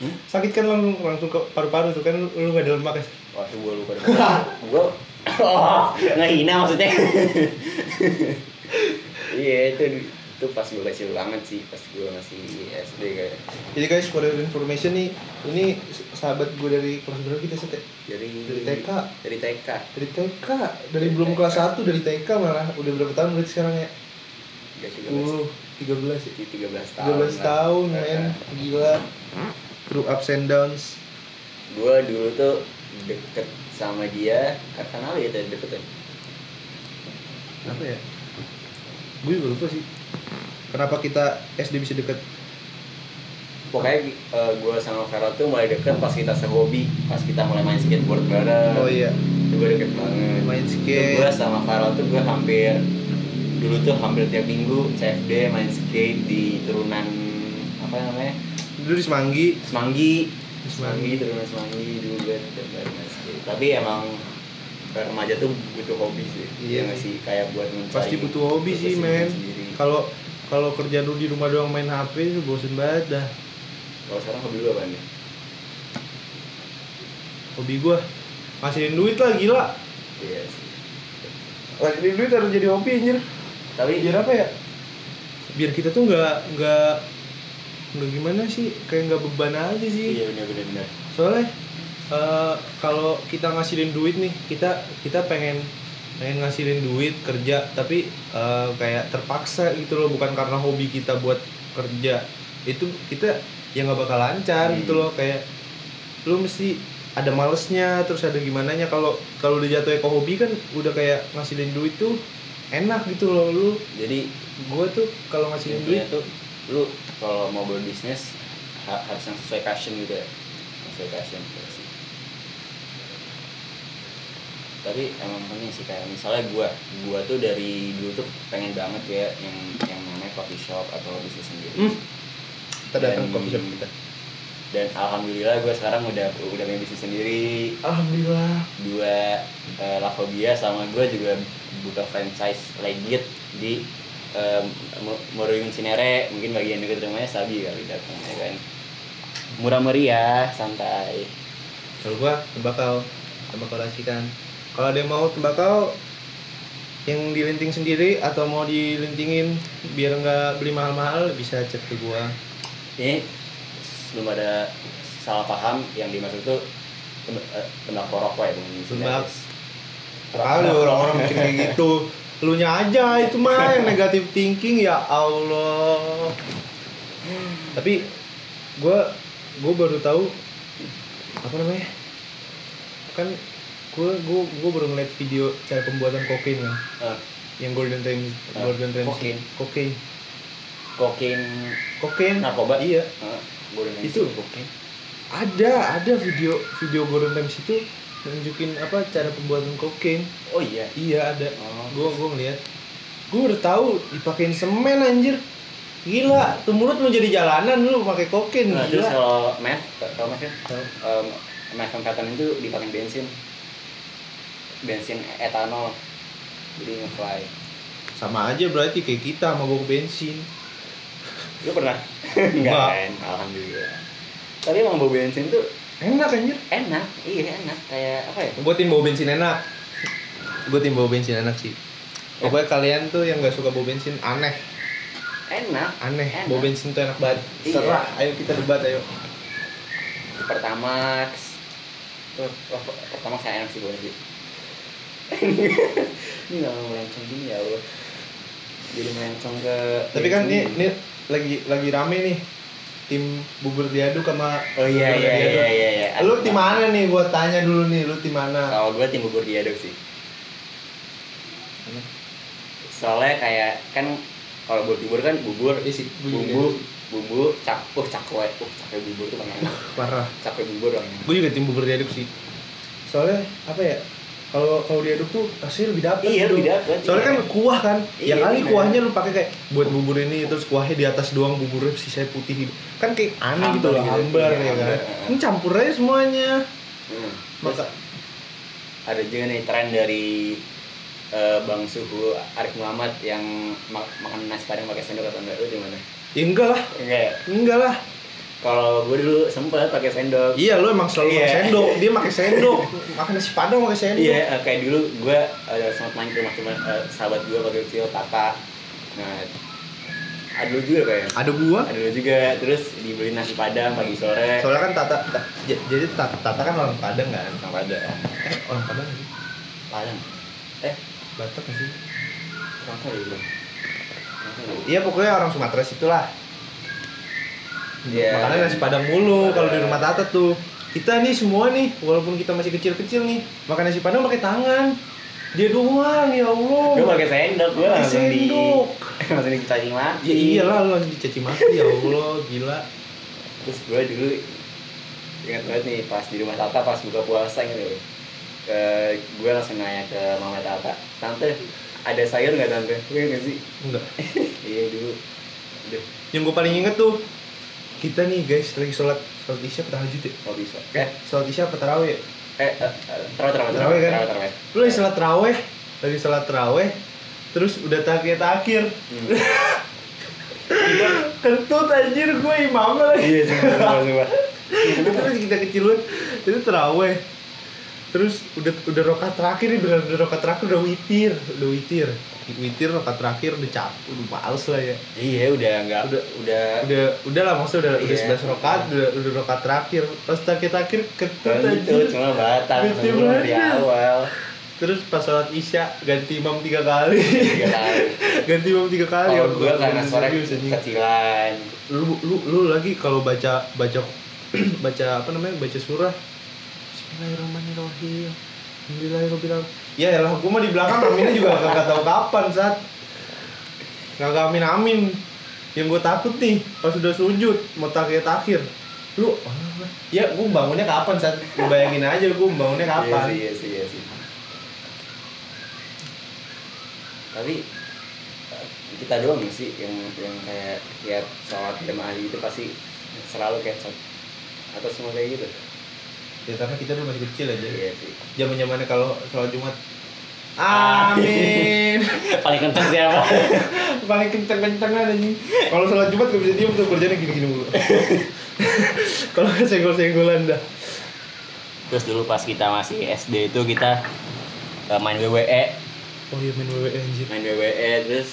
Hmm? sakit kan langsung langsung ke paru-paru tuh kan lu, lu gak ada lemak ya Wah, itu gue lupa gue oh, ngehina maksudnya. iya, itu itu pas gue kecil banget sih, pas gue masih SD kayak. jadi guys for your information nih ini sahabat gue dari kelas berapa kita ya? Dari Dari TK. Dari TK. dari TK dari belum kelas 1 dari TK malah udah berapa tahun berarti sekarang ya Udah 13 10 13 ya 13 tahun. 13 tahun men gila through ups and downs? Gue dulu tuh deket sama dia karena apa ya tadi deket ya? apa ya? Gue juga lupa sih. Kenapa kita SD bisa deket? Pokoknya gue sama Vero tuh mulai deket pas kita sehobi, pas kita mulai main skateboard bareng. oh iya. Itu gue deket banget. main gue skate. sama Farel tuh gue hampir dulu tuh hampir tiap minggu CFD main skate di turunan apa namanya dulu di Semanggi. Semanggi. Di Semanggi. Turunan Semanggi dulu gue skate tapi emang remaja tuh butuh hobi sih. Iya. Nggak sih? Kayak buat mencari pasti butuh hobi sih men. kalau kalau kerja lu di rumah doang main HP itu bosen banget dah. Kalau sekarang hobi lu apa nih? Hobi gua ngasihin duit lah gila. Iya sih. Ngasihin duit harus jadi hobi anjir. Tapi biar apa ya? Biar kita tuh nggak nggak nggak gimana sih kayak nggak beban aja sih. Iya benar benar benar. Soalnya eh, kalau kita ngasilin duit nih kita kita pengen pengen ngasilin duit kerja tapi eh, kayak terpaksa gitu loh bukan karena hobi kita buat kerja. Itu kita ya nggak bakal lancar Hmm. gitu loh kayak lu mesti ada malesnya terus ada gimana nya kalau kalau udah jatuh ke hobi kan udah kayak ngasilin duit tuh enak gitu loh lu. Jadi gue tuh kalau ngasilin duit tuh lu kalau mau berbisnis ha- harus yang sesuai passion gitu ya? Sesuai passion gitu sih. Tapi emang penting sih kayak misalnya gua gua tuh dari dulu tuh pengen banget ya yang yang namanya coffee shop atau bisnis sendiri. Hmm. kita datang coffee shop kita. dan alhamdulillah gua sekarang udah udah punya bisnis sendiri. Alhamdulillah. Dua uh, Lavobia sama gue juga buka franchise legit di um, Moruyung Cinere mungkin bagian dekat rumahnya Sabi kali datang ya kan murah meriah santai Kalau gua tembakau, tembakau racikan. Kalau ada yang mau tembakau yang dilinting sendiri atau mau dilintingin biar nggak beli mahal-mahal bisa chat ke gua. ini sebelum ada salah paham yang dimaksud tuh eh, tembakau rokok ya bukan Tembak- Cineres. Kali orang-orang mikir kayak gitu. Lu nya aja itu mah yang negatif thinking ya Allah. Tapi gua gua baru tahu apa namanya? Kan gua gua gua baru ngeliat video cara pembuatan kokain kan. Eh, yang Golden Ramsey Ah, Golden Ramsey kokain. kokain kokain kokain narkoba iya boleh nanya Itu. kokain ada ada video video Golden Ramsey itu nunjukin apa cara pembuatan kokain oh iya iya ada Oh. gua gua ngeliat gua udah tahu dipakein semen anjir gila tuh mulut mau jadi jalanan lu pakai kokain Nah, terus gila kalau meth, kalau meth ya, um, methamphetamine itu dipakai bensin, bensin etanol, jadi ngefly. sama aja berarti kayak kita mabok bensin Lu pernah? Enggak Enggak. kan? Alhamdulillah. Tapi emang bau bensin tuh enak anjir enak, iya enak. Kayak apa ya? buat tim bau bensin enak gue tim bau bensin enak sih pokoknya kalian tuh yang nggak suka bau bensin aneh Enak. aneh Enak. bau bensin tuh enak banget Iya. serah ayo kita debat ayo Pertamax. Tuh, oh, Pertamax saya enak sih bau ini nggak mau melencong gini ya Allah. Jadi melencong ke. tapi kan ini, ini lagi lagi rame nih tim bubur diaduk sama Oh iya bubur iya diaduk. iya iya. iya. lu tim mana nih gua tanya dulu nih lu tim mana Kalau gue tim bubur diaduk sih. soalnya kayak kan kalau buat bubur kan bubur Iya sih, gua juga bumbu bumbu cak uh cakwe uh cakwe bubur tuh enak parah cakwe bubur enak gue juga tim bubur diaduk sih soalnya apa ya kalau kalau diaduk tuh hasilnya lebih dapet Iya, gitu. lebih dapet, soalnya iya. kan kuah kan ya Iya, kali bener. kuahnya lu pakai kayak buat bubur ini terus kuahnya di atas doang buburnya sisanya putih gitu kan kayak aneh gitu loh gitu, hambar iya, ya kan hambar. ini campur aja semuanya hmm. maka ada juga nih tren dari eh, Bang Suhu Arif Muhammad yang mak- makan nasi padang pakai sendok atau enggak lu gimana? ya enggak lah Enggak ya? enggak lah Kalau gue dulu sempet pakai sendok. iya lu emang selalu pakai Iya. sendok dia pakai sendok makan nasi padang pakai sendok Iya, eh, kayak dulu gue ada sempat main ke rumah teman eh, sahabat gue waktu kecil Tata. Nah, ada dulu juga kayak. ada gua Ada dulu juga, terus dibeli nasi padang pagi sore. soalnya kan tata, Ta- jadi tata, tata kan orang padang kan Sama ada. eh orang padang sih Padang. Eh, batak sih ya tahu ya. Iya pokoknya orang Sumatera situlah. Iya. Makanya nasi padang mulu kalau di rumah Tata tuh. Kita nih semua nih, walaupun kita masih kecil-kecil nih, makan nasi padang pakai tangan. Dia doang ya Allah. Gue pakai sendok, gue Pakai di sendok. langsung dicaci maki. Ya iyalah lu langsung dicaci maki ya Allah, gila. Terus gue dulu ingat banget nih pas di rumah Tata pas buka puasa gitu. Ke gue langsung nanya ke mama Tata, tante ada sayur nggak tante? Gue nggak sih. Enggak. iya dulu. Aduh, Yang gue paling inget tuh kita nih guys lagi sholat sholat isya apa tahajud ya? kok bisa? Eh, sholat isya tarawih? ya? Eh, eh, eh, terawih terawih Terawih kan? terawih terawih. Lu lagi sholat tarawih, lagi sholat tarawih, terus udah takiyat akhir. Hmm. Kentut anjir gue imam lagi. Iya, sumpah, sumpah. itu kita kecil itu teraweh terus udah udah rokat terakhir nih bener udah rokat terakhir udah witir udah witir witir rokat terakhir udah cap udah males lah ya Iya, udah nggak Udah- udah udah udah lah maksudnya udah udah Iya. sebelas rokat udah udah rokat terakhir pas terakhir terakhir Kentut anjir cuma batal sebelum dari awal. terus pas sholat isya ganti imam tiga kali Tiga kali. ganti imam tiga kali Kalau Aku gue karena anjing. kecilan. lu lu lu lagi kalau baca baca baca apa namanya baca surah Bismillahirrahmanirrahim. Alhamdulillahirobbilalamin ya elah gua mah di belakang aminnya juga kagak tahu kapan saat kagak amin amin. Yang gue takut nih pas udah sujud mau takiyat akhir lu ya gua bangunnya kapan saat lu bayangin aja gua bangunnya kapan. Iya sih, iya sih, iya sih. Tapi kita doang sih yang yang kayak tiap sholat jamaah itu pasti selalu kecap atau semua kayak gitu. Ya karena kita dulu masih kecil aja Iya sih. zaman zamannya kalau sholat jumat amin Paling kenceng siapa? paling kenceng-kencengan anjing. Kalau sholat Jumat gak bisa diem tuh kerjanya gini-gini mulu. Kalau senggol-senggolan dah. Terus dulu pas kita masih SD itu kita eh, main WWE, Oh iya main WWE anjir. main WWE terus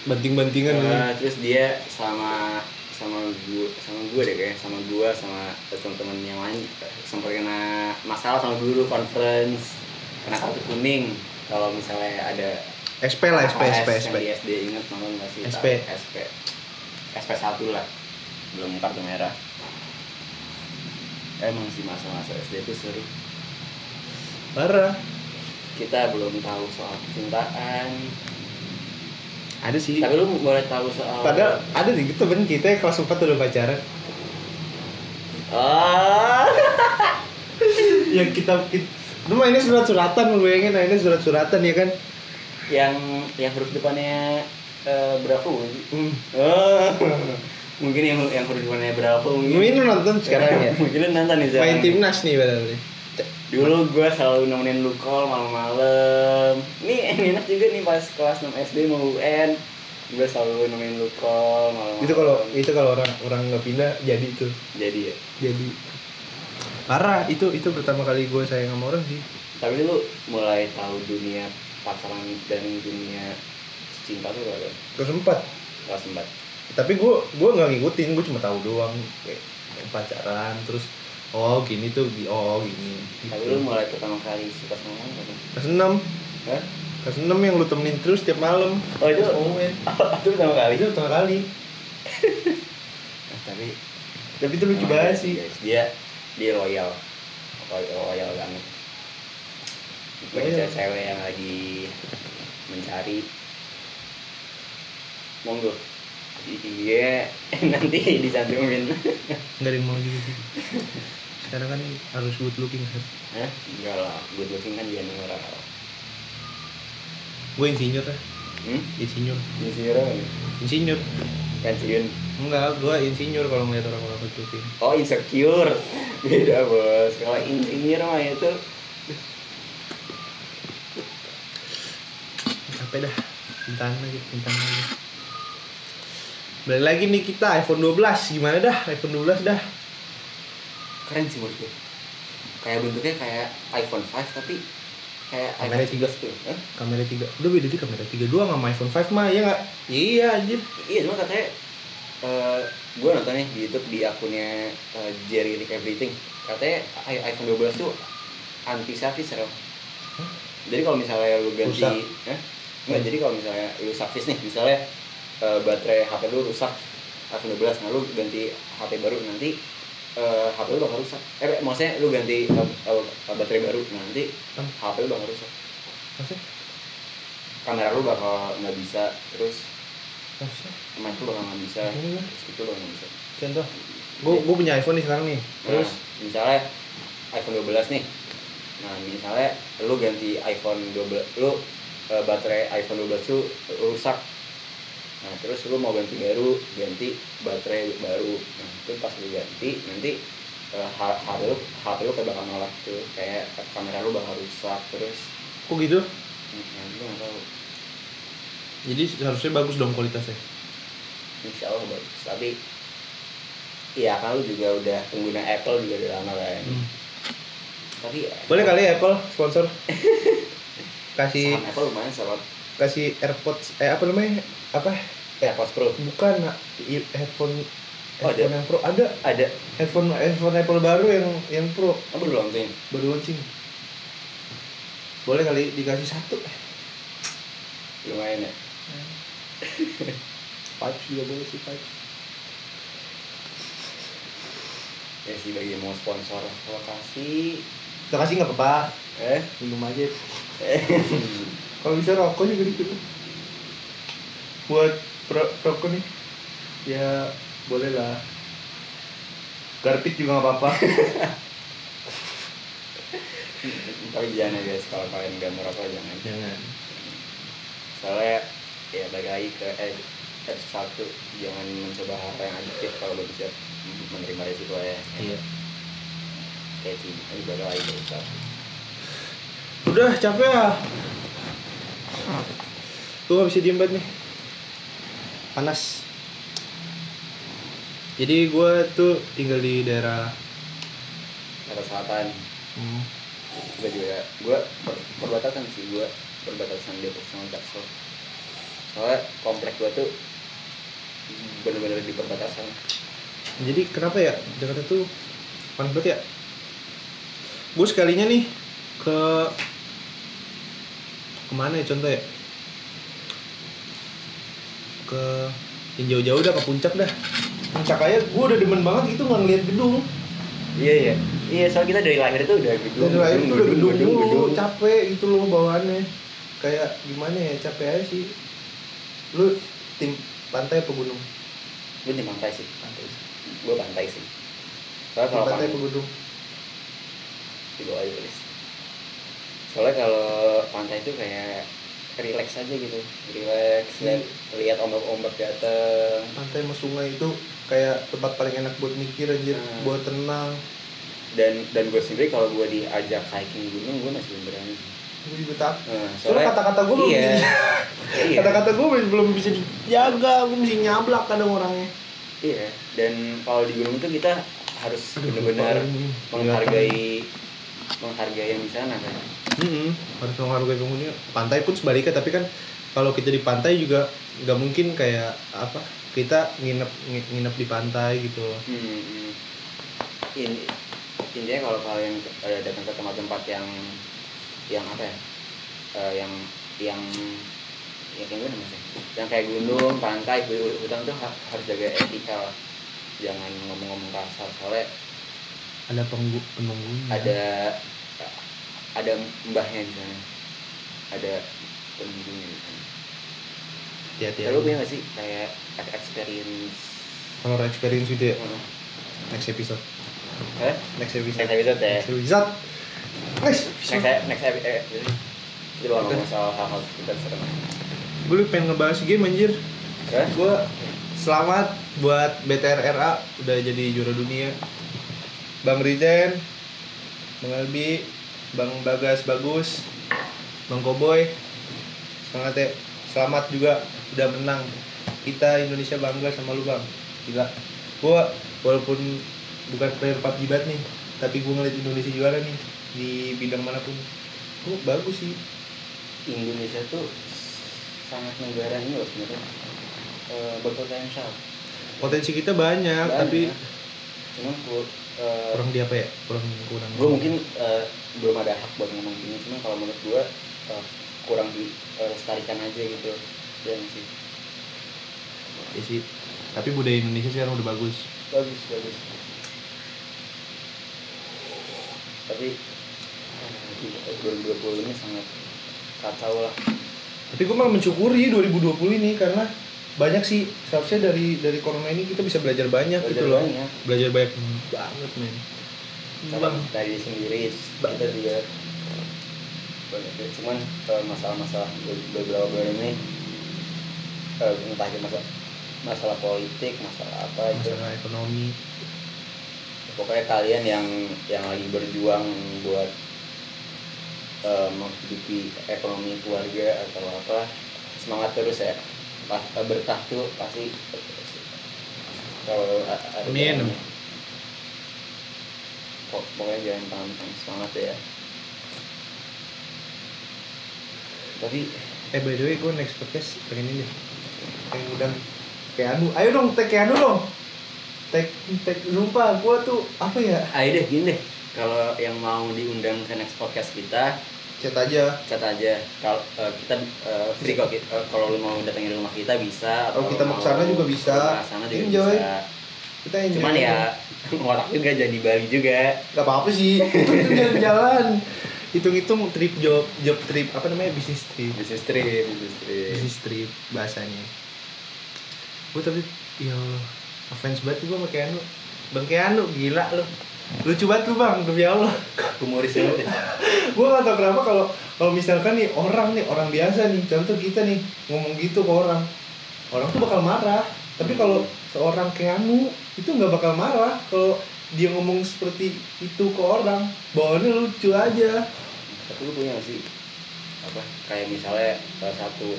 Banting-bantingan uh, terus dia sama sama gua sama gua deh kayak sama gua sama teman-teman yang lain sempat kena masalah sama guru conference kena kartu kuning kalau misalnya ada SP lah, SP, SP, SP. di SD inget nggak sih SP. SP SP satu lah belum kartu merah emang sih masa-masa SD itu seru Parah. kita belum tahu soal percintaan Ada sih. tapi lu boleh tahu soal Padahal ada nih gitu kan kita kelas 4 udah pacaran. ah yang kita, kita lu mainnya surat-suratan lu bayangin mainnya surat-suratan ya kan? yang yang huruf depannya eh, Bravo sih Hmm. oh mungkin yang yang huruf depannya Bravo mungkin Mungkin lu nonton sekarang ya. mungkin lu nonton nih sekarang. Main timnas nih berarti. Dulu gue selalu nemenin lu call malam-malam. Nih ini enak juga nih pas kelas 6 SD mau UN. Gue selalu nemenin lu call malam-malam. Itu kalau itu kalau orang orang nggak pindah jadi tuh. jadi ya. Jadi parah itu itu pertama kali gue sayang sama orang sih. Tapi lu mulai tahu dunia pacaran dan dunia cinta tuh kalau Kelas 4 kelas 4. tapi gue gue nggak ngikutin gue cuma tahu doang kayak pacaran terus oh gini tuh oh gini Tapi lu mulai pertama kali suka sama kapan? kelas enam Hah? kelas enam yang lu temenin terus tiap malam Oh itu oh itu pertama kali. itu pertama kali Nah, tapi tapi itu lucu Emang banget iya sih guys. Dia dia loyal. Loyal, loyal banget. Loyal. cewek yang lagi mencari monggo iya nanti dicantumin nggak ada yang mau gitu sih sekarang kan harus good looking kan? Hah? enggak lah good looking kan dia moral gue insinyur lah hmm? insinyur. Insinyur apa insinyur. Pensiun. Enggak gue insinyur kalau ngeliat orang-orang good looking. Oh insecure. Beda bos. Kalau insinyur mah itu. Capek dah. Cintaan lagi cintaan lagi balik lagi nih kita iPhone 12 gimana dah iPhone 12 dah keren sih menurut gue kayak bentuknya kayak iPhone 5 tapi kayak Kamera iPhone 13 tuh Hah? kamera 3 udah beda di kamera 3 doang sama iPhone 5 mah ya nggak iya anjir iya cuma katanya eh gue nonton nih di YouTube di akunnya eh, Jerry Rick Everything katanya iPhone 12 tuh anti service Rel. Hah? jadi kalau misalnya lu ganti Rusak. eh? Enggak, jadi kalau misalnya lu service nih misalnya eh, baterai HP lu rusak iPhone 12 nah lu ganti HP baru nanti eh, HP lu bakal rusak eh maksudnya lu ganti eh, baterai baru nah, nanti Hmm. HP lu bakal rusak maksudnya kamera lu bakal nggak bisa terus maksudnya mic lu bakal nggak bisa speaker lu bakal nggak bisa contoh gue gue punya iPhone nih sekarang nih Terus terus misalnya iPhone 12 nih. Nah, misalnya lu ganti iPhone 12, lu eh, baterai iPhone 12 tuh rusak. Nah, terus lu mau ganti baru, ganti baterai baru. Nah, itu pas lu ganti nanti eh, H- HP lu HP lu kayak bakal nolak tuh. Kayak kamera lu bakal rusak terus. Kok gitu? Nah, tahu. Jadi harusnya bagus dong kualitasnya? Insya Allah bagus. Tapi iya kan lu juga udah pengguna Apple juga udah lama kan. Hmm. tapi boleh kali ya Apple sponsor? Kasih Apple lumayan sama kasih AirPods eh apa namanya? Apa? AirPods Pro. Bukan headphone Oh, ada. headphone yang pro. Ada. Ada. Headphone headphone Apple baru yang yang pro. Apa belum launching. Baru launching. Boleh kali dikasih satu. Lumayan ya? Vibes juga boleh sih vibes ya sih bagi mau sponsor lokasi kita kasih nggak apa-apa. Eh? Minum aja. Eh kalau bisa rokok juga dikit buat pro rokok nih ya boleh lah. Garpit juga nggak apa-apa. Tapi jangan ya guys kalau kalian nggak merokok jangan. Jangan. Soalnya ya balik lagi ke eh satu jangan mencoba hal yang adiktif kalau belum siap menerima resiko ya. Iya. Kayak sih ini balik lagi ke episode satu. udah capek ya gue gak bisa diem banget nih. Panas. Jadi gue tuh tinggal di daerah Kata selatan. Hmm, gue juga gue per- perbatasan sih gue perbatasan Depok sama Jaksel soalnya komplek gue tuh bener-bener di perbatasan. Jadi kenapa ya? Jakarta tuh panas banget ya? Gue sekalinya nih ke ke mana ya contoh ya? Ke yang jauh-jauh dah ke puncak dah. Puncak aja gue udah demen banget gitu nggak ngeliat gedung. Iya iya. Iya soal kita dari lahir tuh udah gedung dari lahir tuh udah gedung, gedung, mulu gedung. capek gitu loh bawaannya. Kayak gimana ya capek aja sih. Lu tim pantai apa gunung? Gue di pantai sih. Pantai sih. gue pantai sih. Soalnya Tim kalau pantai pantai apa gunung? Di bawah aja tulis soalnya kalau pantai itu kayak relax aja gitu. Relax dan lihat ombak-ombak datang pantai sama sungai itu kayak tempat paling enak buat mikir anjir Hmm. buat tenang. Dan dan gue sendiri kalau gue diajak hiking gunung gue masih belum berani. Gue juga tak. Nah, soalnya kata-kata gue belum iya, bisa iya. kata-kata gue belum bisa dijaga gue mesti nyablak kadang orangnya. Iya, dan kalau di gunung itu kita harus benar-benar menghargai menghargai yang di sana kan. Mm-mm, harus menghargai penghuninya pantai pun sebaliknya tapi kan kalau kita di pantai juga nggak mungkin kayak apa kita nginep ngi- nginep di pantai gitu Hmm, hmm. Ini intinya kalau kalian eh, datang ke tempat-tempat yang yang apa ya? Eh, yang yang yang kayak gimana mas? Yang kayak gunung, pantai, hu- hutan tuh ha- harus jaga etika lah. Jangan ngomong-ngomong kasar soalnya ada penggu penunggunya ada ada mbahnya di sana ada penunggunya di sana hati-hati Kalau lu aja. punya gak sih kayak experience Horror experience gitu ya. Hmm. Next episode. Eh? Next episode. Next episode ya. Next episode. Next Next episode. next episode eh, itu lah ngomong soal hal-hal kita serem. Gue pengen ngebahas game anjir. Eh? Gue selamat buat BTRRA udah jadi juara dunia. Bang Rizen, Bang Albi, Bang Bagas bagus, Bang Koboy, semangat ya. Selamat juga udah menang. Kita Indonesia bangga sama lu bang. Gila. Gue walaupun bukan player PUBG banget nih, tapi gue ngeliat Indonesia juara nih di bidang mana pun. Gue bagus sih. Indonesia tuh sangat negara ini loh sebenarnya eh, berpotensial. Potensi kita banyak, Banyak. tapi cuman ku, eh, kurang di apa ya? Kurang kurang. gue mungkin eh, belum ada hak buat ngomong gini cuman kalau menurut gue eh, kurang dilestarikan aja gitu dan sih Ya sih. Tapi budaya Indonesia sekarang udah bagus. bagus bagus tapi eh, 2020 ini sangat kacau lah Tapi gue malah mensyukuri 2020 ini karena banyak sih seharusnya dari dari corona ini kita bisa belajar banyak Belajar gitu loh. banyak. Belajar banyak banget men. Cara Bang, dari sendiri kita juga banyak cuman masalah-masalah be- beberapa bulan ini eh, entah itu masalah masalah politik masalah apa itu masalah ekonomi. pokoknya kalian yang yang lagi berjuang buat eh, menghidupi ekonomi keluarga atau apa semangat terus ya Pas, eh, berkah tuh pasti kalau ada Amin. Pokoknya jangan pantang semangat ya tapi Eh by the way gue next podcast pengen ini. Pengen undang Keanu. Ayo dong tag Keanu dong. Tag tag lupa gue tuh apa ya? ayo deh gini deh kalau yang mau diundang ke next podcast kita Chat aja. chat aja kalau eh, kita eh, free kok eh, kalau lu mau datangin rumah kita bisa Kalau atau kita mau ke sana juga bisa. sana juga Enjoy. bisa Kita enjoy. cuman ya ngotak juga jadi Bali juga. Gak apa-apa sih. Itu jalan-jalan. Hitung-hitung trip job job trip apa namanya bisnis trip. bisnis trip bisnis trip. Bisnis trip bahasanya. Gue tapi ya Allah offense banget gue sama Keanu. Bang Keanu gila lu. Lucu banget lu bang. Demi Allah. Humoris banget ya. Gue gak tau kenapa kalau kalau misalkan nih orang nih orang biasa nih contoh kita nih ngomong gitu ke orang. Orang tuh bakal marah tapi kalau seorang Keanu itu nggak bakal marah kalau dia ngomong seperti itu ke orang. Bawaannya lucu aja. Tapi lu punya gak sih apa kayak misalnya salah satu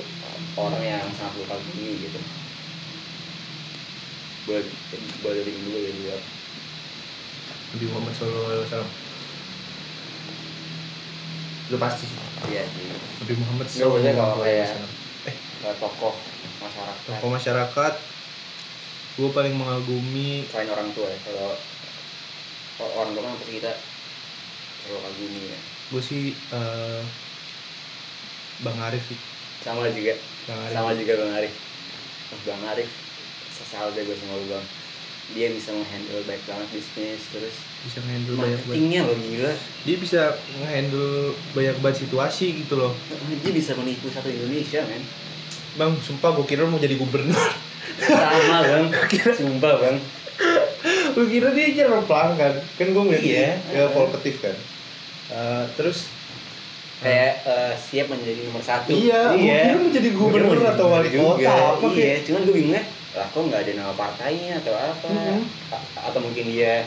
orang yang sangat lu kagumi gitu? Boleh boleh dari dulu ya juga Nabi Muhammad SAW lu pasti sih. Iya sih. Nabi Muhammad kalau kayak- SAW. eh tokoh masyarakat. Tokoh masyarakat gue paling mengagumi selain orang tua ya kalau orang tua kan pasti kita kalau kagumi ya. Gue sih eh, Bang Arif sih. Sama juga. Bang Arif. Sama juga bang Arif. Bang Arif sesal deh gue sama lu bang. Dia bisa menghandle baik banget bisnis terus bisa ngehandle banyak banget. marketingnya loh gila. Dia bisa ngehandle banyak banget situasi gitu loh. Dia bisa menipu satu Indonesia men. Bang sumpah gue kira lu mau jadi gubernur sama bang. Sumpah bang. Gue kira dia jalan pelang kan kan gue ngeliat Iya. dia ya volkatif kan. Eh, terus? Kayak eh, siap menjadi nomor satu. Iya, gua kira mau jadi gubernur kira mau atau wali kota, apa iya kayak- cuman gue bingungnya lah kok nggak ada nama partainya atau apa? Mhm. A- atau mungkin dia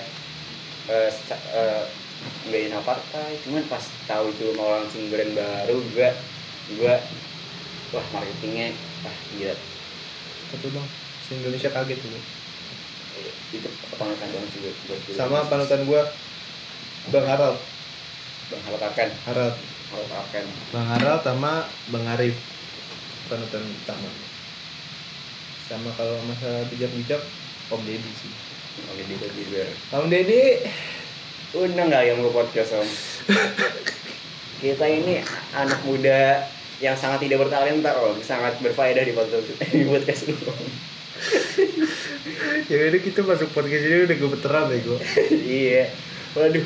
eh, seca- eh, nggak ada nama partai. Cuman pas tahu itu mau langsung brand baru gue gue wah marketingnya wah gila satu bang se Indonesia kaget tuh itu panutan banget sih buat gue. sama panutan gue Bang Harald. Bang Harap akan Harald. Harap akan Bang Harald sama Bang Arif. Panutan utama. Sama kalau masalah bijak-bijak Om Deddy sih. Oke di juga Om Deddy. Undang nggak yang mau podcast om? Kita ini anak muda yang sangat tidak bertalenta om sangat berfaedah di podcast di podcast lu ya udah kita masuk podcast ini udah gemeteran ya gue iya waduh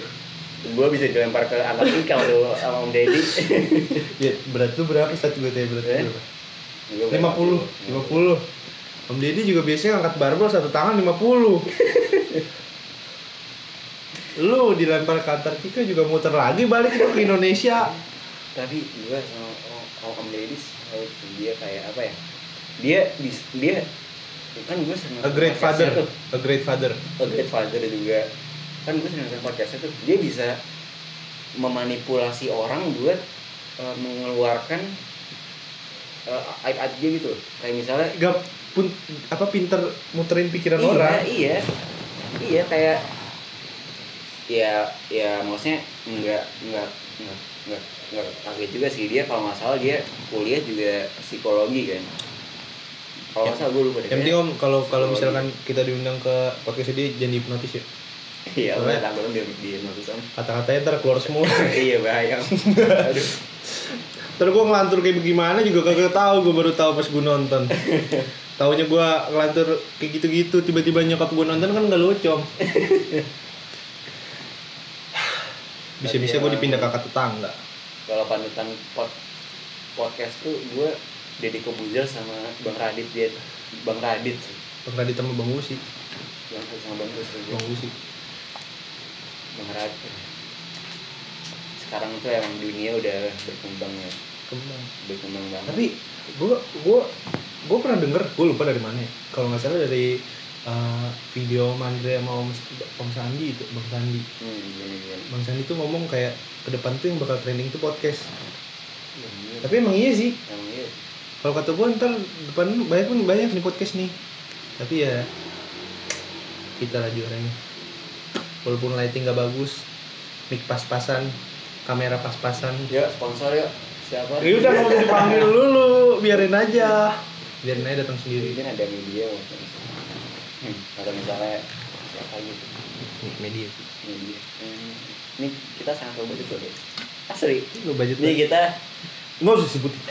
gua bisa dilempar ke Antartika tuh sama om Deddy ya berat lu berapa satu gue tanya berat lu Eh? berapa Gua 50, 50. Om Deddy juga biasanya angkat barbel satu tangan 50. Lu dilempar ke Antartika juga muter lagi balik ke Indonesia. tapi gue sama om, om, om Deddy salut sih. dia kayak apa ya dia bis, dia kan gue seneng A great father, tuh. a great father. a great father juga kan gue seneng sama podcastnya tuh dia bisa memanipulasi orang buat eh, mengeluarkan uh, aib-aib dia gitu kayak misalnya Gak pun apa pinter muterin pikiran iya, orang. iya iya kayak ya ya maksudnya enggak enggak enggak enggak enggak kaget juga sih. Dia kalau nggak salah dia kuliah juga psikologi kan. Kalau nggak salah gue lupa deh. Yang penting om kalau kalau misalkan kita diundang ke podcast dia jangan hipnotis ya. iya Soalnya- takut dia dia notisan Kata-katanya ntar keluar semua. iya bahaya aduh. Terus gue ngelantur kayak bagaimana juga kagak tahu. Gue baru tahu pas gue nonton. Taunya gue ngelantur kayak gitu-gitu tiba-tiba nyokap gue nonton kan nggak lucu. Bisa-bisa gue dipindah ke kakak tetangga. kalau panutan pod, podcast tuh gue Deddy Kobuzer sama Bang Radit dia Bang Radit sih Bang Radit sama Bang Usi. Bang Radit sama Bang juga Bang Usi. Bang Radit sekarang tuh emang dunia udah berkembang ya Kembang. berkembang banget Tapi gue gue gue pernah denger, gue lupa dari mana ya. Kalau nggak salah dari uh, video Mandre sama Om, Om Sandi itu, Bang Sandi. hmm, gini, gini. Bang Sandi tuh ngomong kayak ke depan tuh yang bakal trending tuh podcast. Iya, Tapi emang iya sih. emang iya Kalau kata gue ntar depan banyak pun banyak nih podcast nih. Tapi ya kita lah juaranya. Walaupun lighting gak bagus, mic pas-pasan, kamera pas-pasan. ya sponsor yuk siapa Ya udah usah dipanggil dulu, biarin aja. Biarin aja datang sendiri. mungkin ada media maksudnya hmm. atau misalnya siapa gitu Nih, media. media hmm. ini kita sangat low budget loh deh asli Lo budget ini kita Nggak usah sebutin.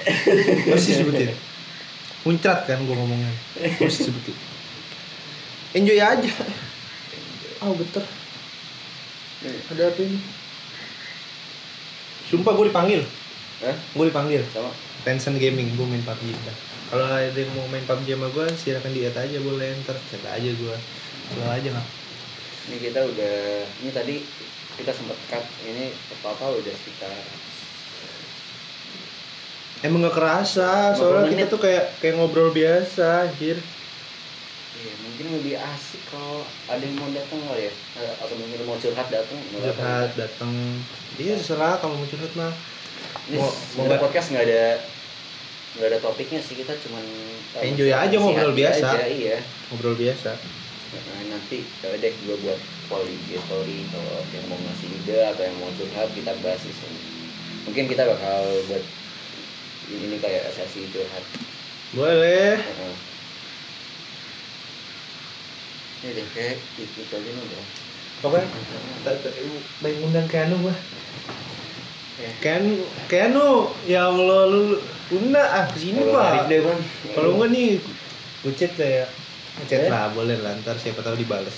Nggak usah sebutin. Muncrat kan gue ngomongnya. Nggak usah sebutin. Enjoy aja. Oh geter. Ada apa ini? Sumpah gue dipanggil. Hah? Gue dipanggil. sama Tencent Gaming, gue main PUBG udah. Kalau ada yang mau main PUBG sama gue, silakan di add aja boleh ntar chat aja gue. Soal aja nggak. ini kita udah ini tadi kita sempat cut ini apa apa udah sekitar Emang gak kerasa, soalnya 50 kita tuh kayak kayak ngobrol biasa, anjir. Iya, mungkin lebih asik kalau ada yang mau datang kali ya Eh, atau mungkin mau curhat datang mau. Curhat datang. Iya terserah kamu mau curhat mah. ini Mau- mau podcast nggak ada nggak ada topiknya sih kita cuman eh, Enjoy aja, ngobrol biasa. aja, iya Ngobrol biasa. Nah, nanti ya deh gue buat poll di IG story kalau yang mau ngasih ide atau yang mau curhat kita bahas di sini mungkin kita bakal buat ini kayak sesi curhat Boleh. Ya deh kayak itu, aja udah Pokoknya baik undang Keanu gua. Ya. Ken Keanu, ya Allah lu undang ah ke sini pak. deh bang Kalau enggak nih, gue chat lah ya. Chat Eh? lah, boleh lah. Ntar siapa tahu dibales.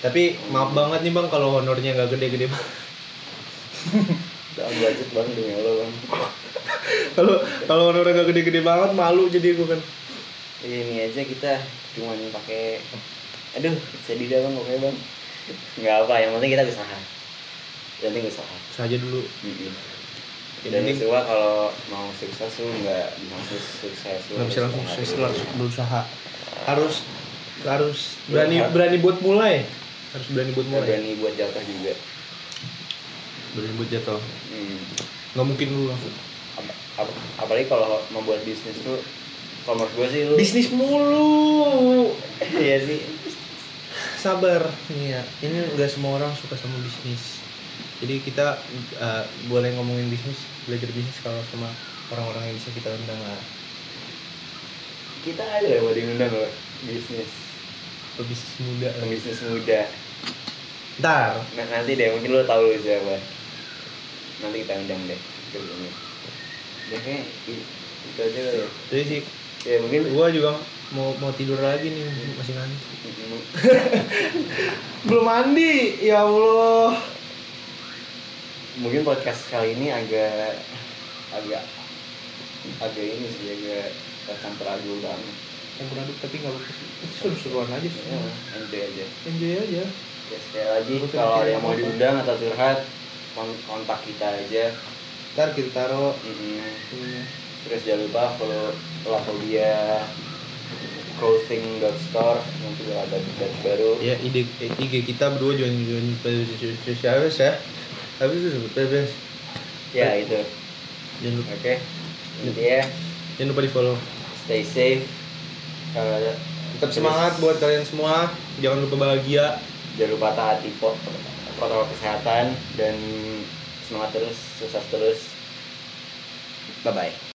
Tapi maaf banget nih bang kalau honornya nggak gede-gede banget. Udah budget bang demi Allah bang Kalau kalau honornya nggak gede-gede banget, malu jadi gue kan. ini aja kita cuma pakai aduh sedih dah bang pokoknya bang nggak apa yang penting kita usaha yang penting usaha Saja dulu. Mm-mm. Yang dan penting semua kalau mau sukses lu nggak langsung sukses lu nggak bisa langsung usaha sukses dulu. harus berusaha. Harus harus berani Berusaha. berani buat mulai. Harus berani buat mulai. berani buat jatuh juga Berani buat jatuh. hmm. Nggak mungkin lu langsung. Ap- ap- apalagi kalau membuat bisnis tuh kalau menurut gue sih lu Bisnis mulu. iya sih sabar nih ya ini nggak semua orang suka sama bisnis jadi kita uh, boleh ngomongin bisnis belajar bisnis kalau sama orang-orang yang bisa kita undang lah kita ada ya buat diundang loh bisnis. Pebisnis muda. Lah. bisnis muda. Ntar. Nah, nanti deh mungkin lo tahu siapa. Nanti kita undang deh ke sini deh kayak i- itu aja kali ya. Jadi sih ya mungkin gua juga mau mau tidur lagi nih masih ngantuk belum mandi ya allah mungkin podcast kali ini agak agak agak ini sih agak campur aduk banget campur aduk tapi nggak apa-apa sih itu seru-seruan aja sih. Ya, enjoy aja. Enjoy aja. Ya sekali lagi usah kalau ada yang mau diundang atau curhat kon- kontak kita aja. Ntar kita taruh. Mm-mm. ininya. terus jangan lupa follow Lafobia clothing store. Nanti ada batch baru. Ya ide IG kita berdua join join sosial ya tapi itu bebas ya itu. Jangan lupa. Oke. Intinya jangan lupa di follow stay safe. Eh, tetap semangat buat kalian semua. Jangan lupa bahagia. Jangan lupa taati po- protokol kesehatan dan semangat terus sukses terus. Bye bye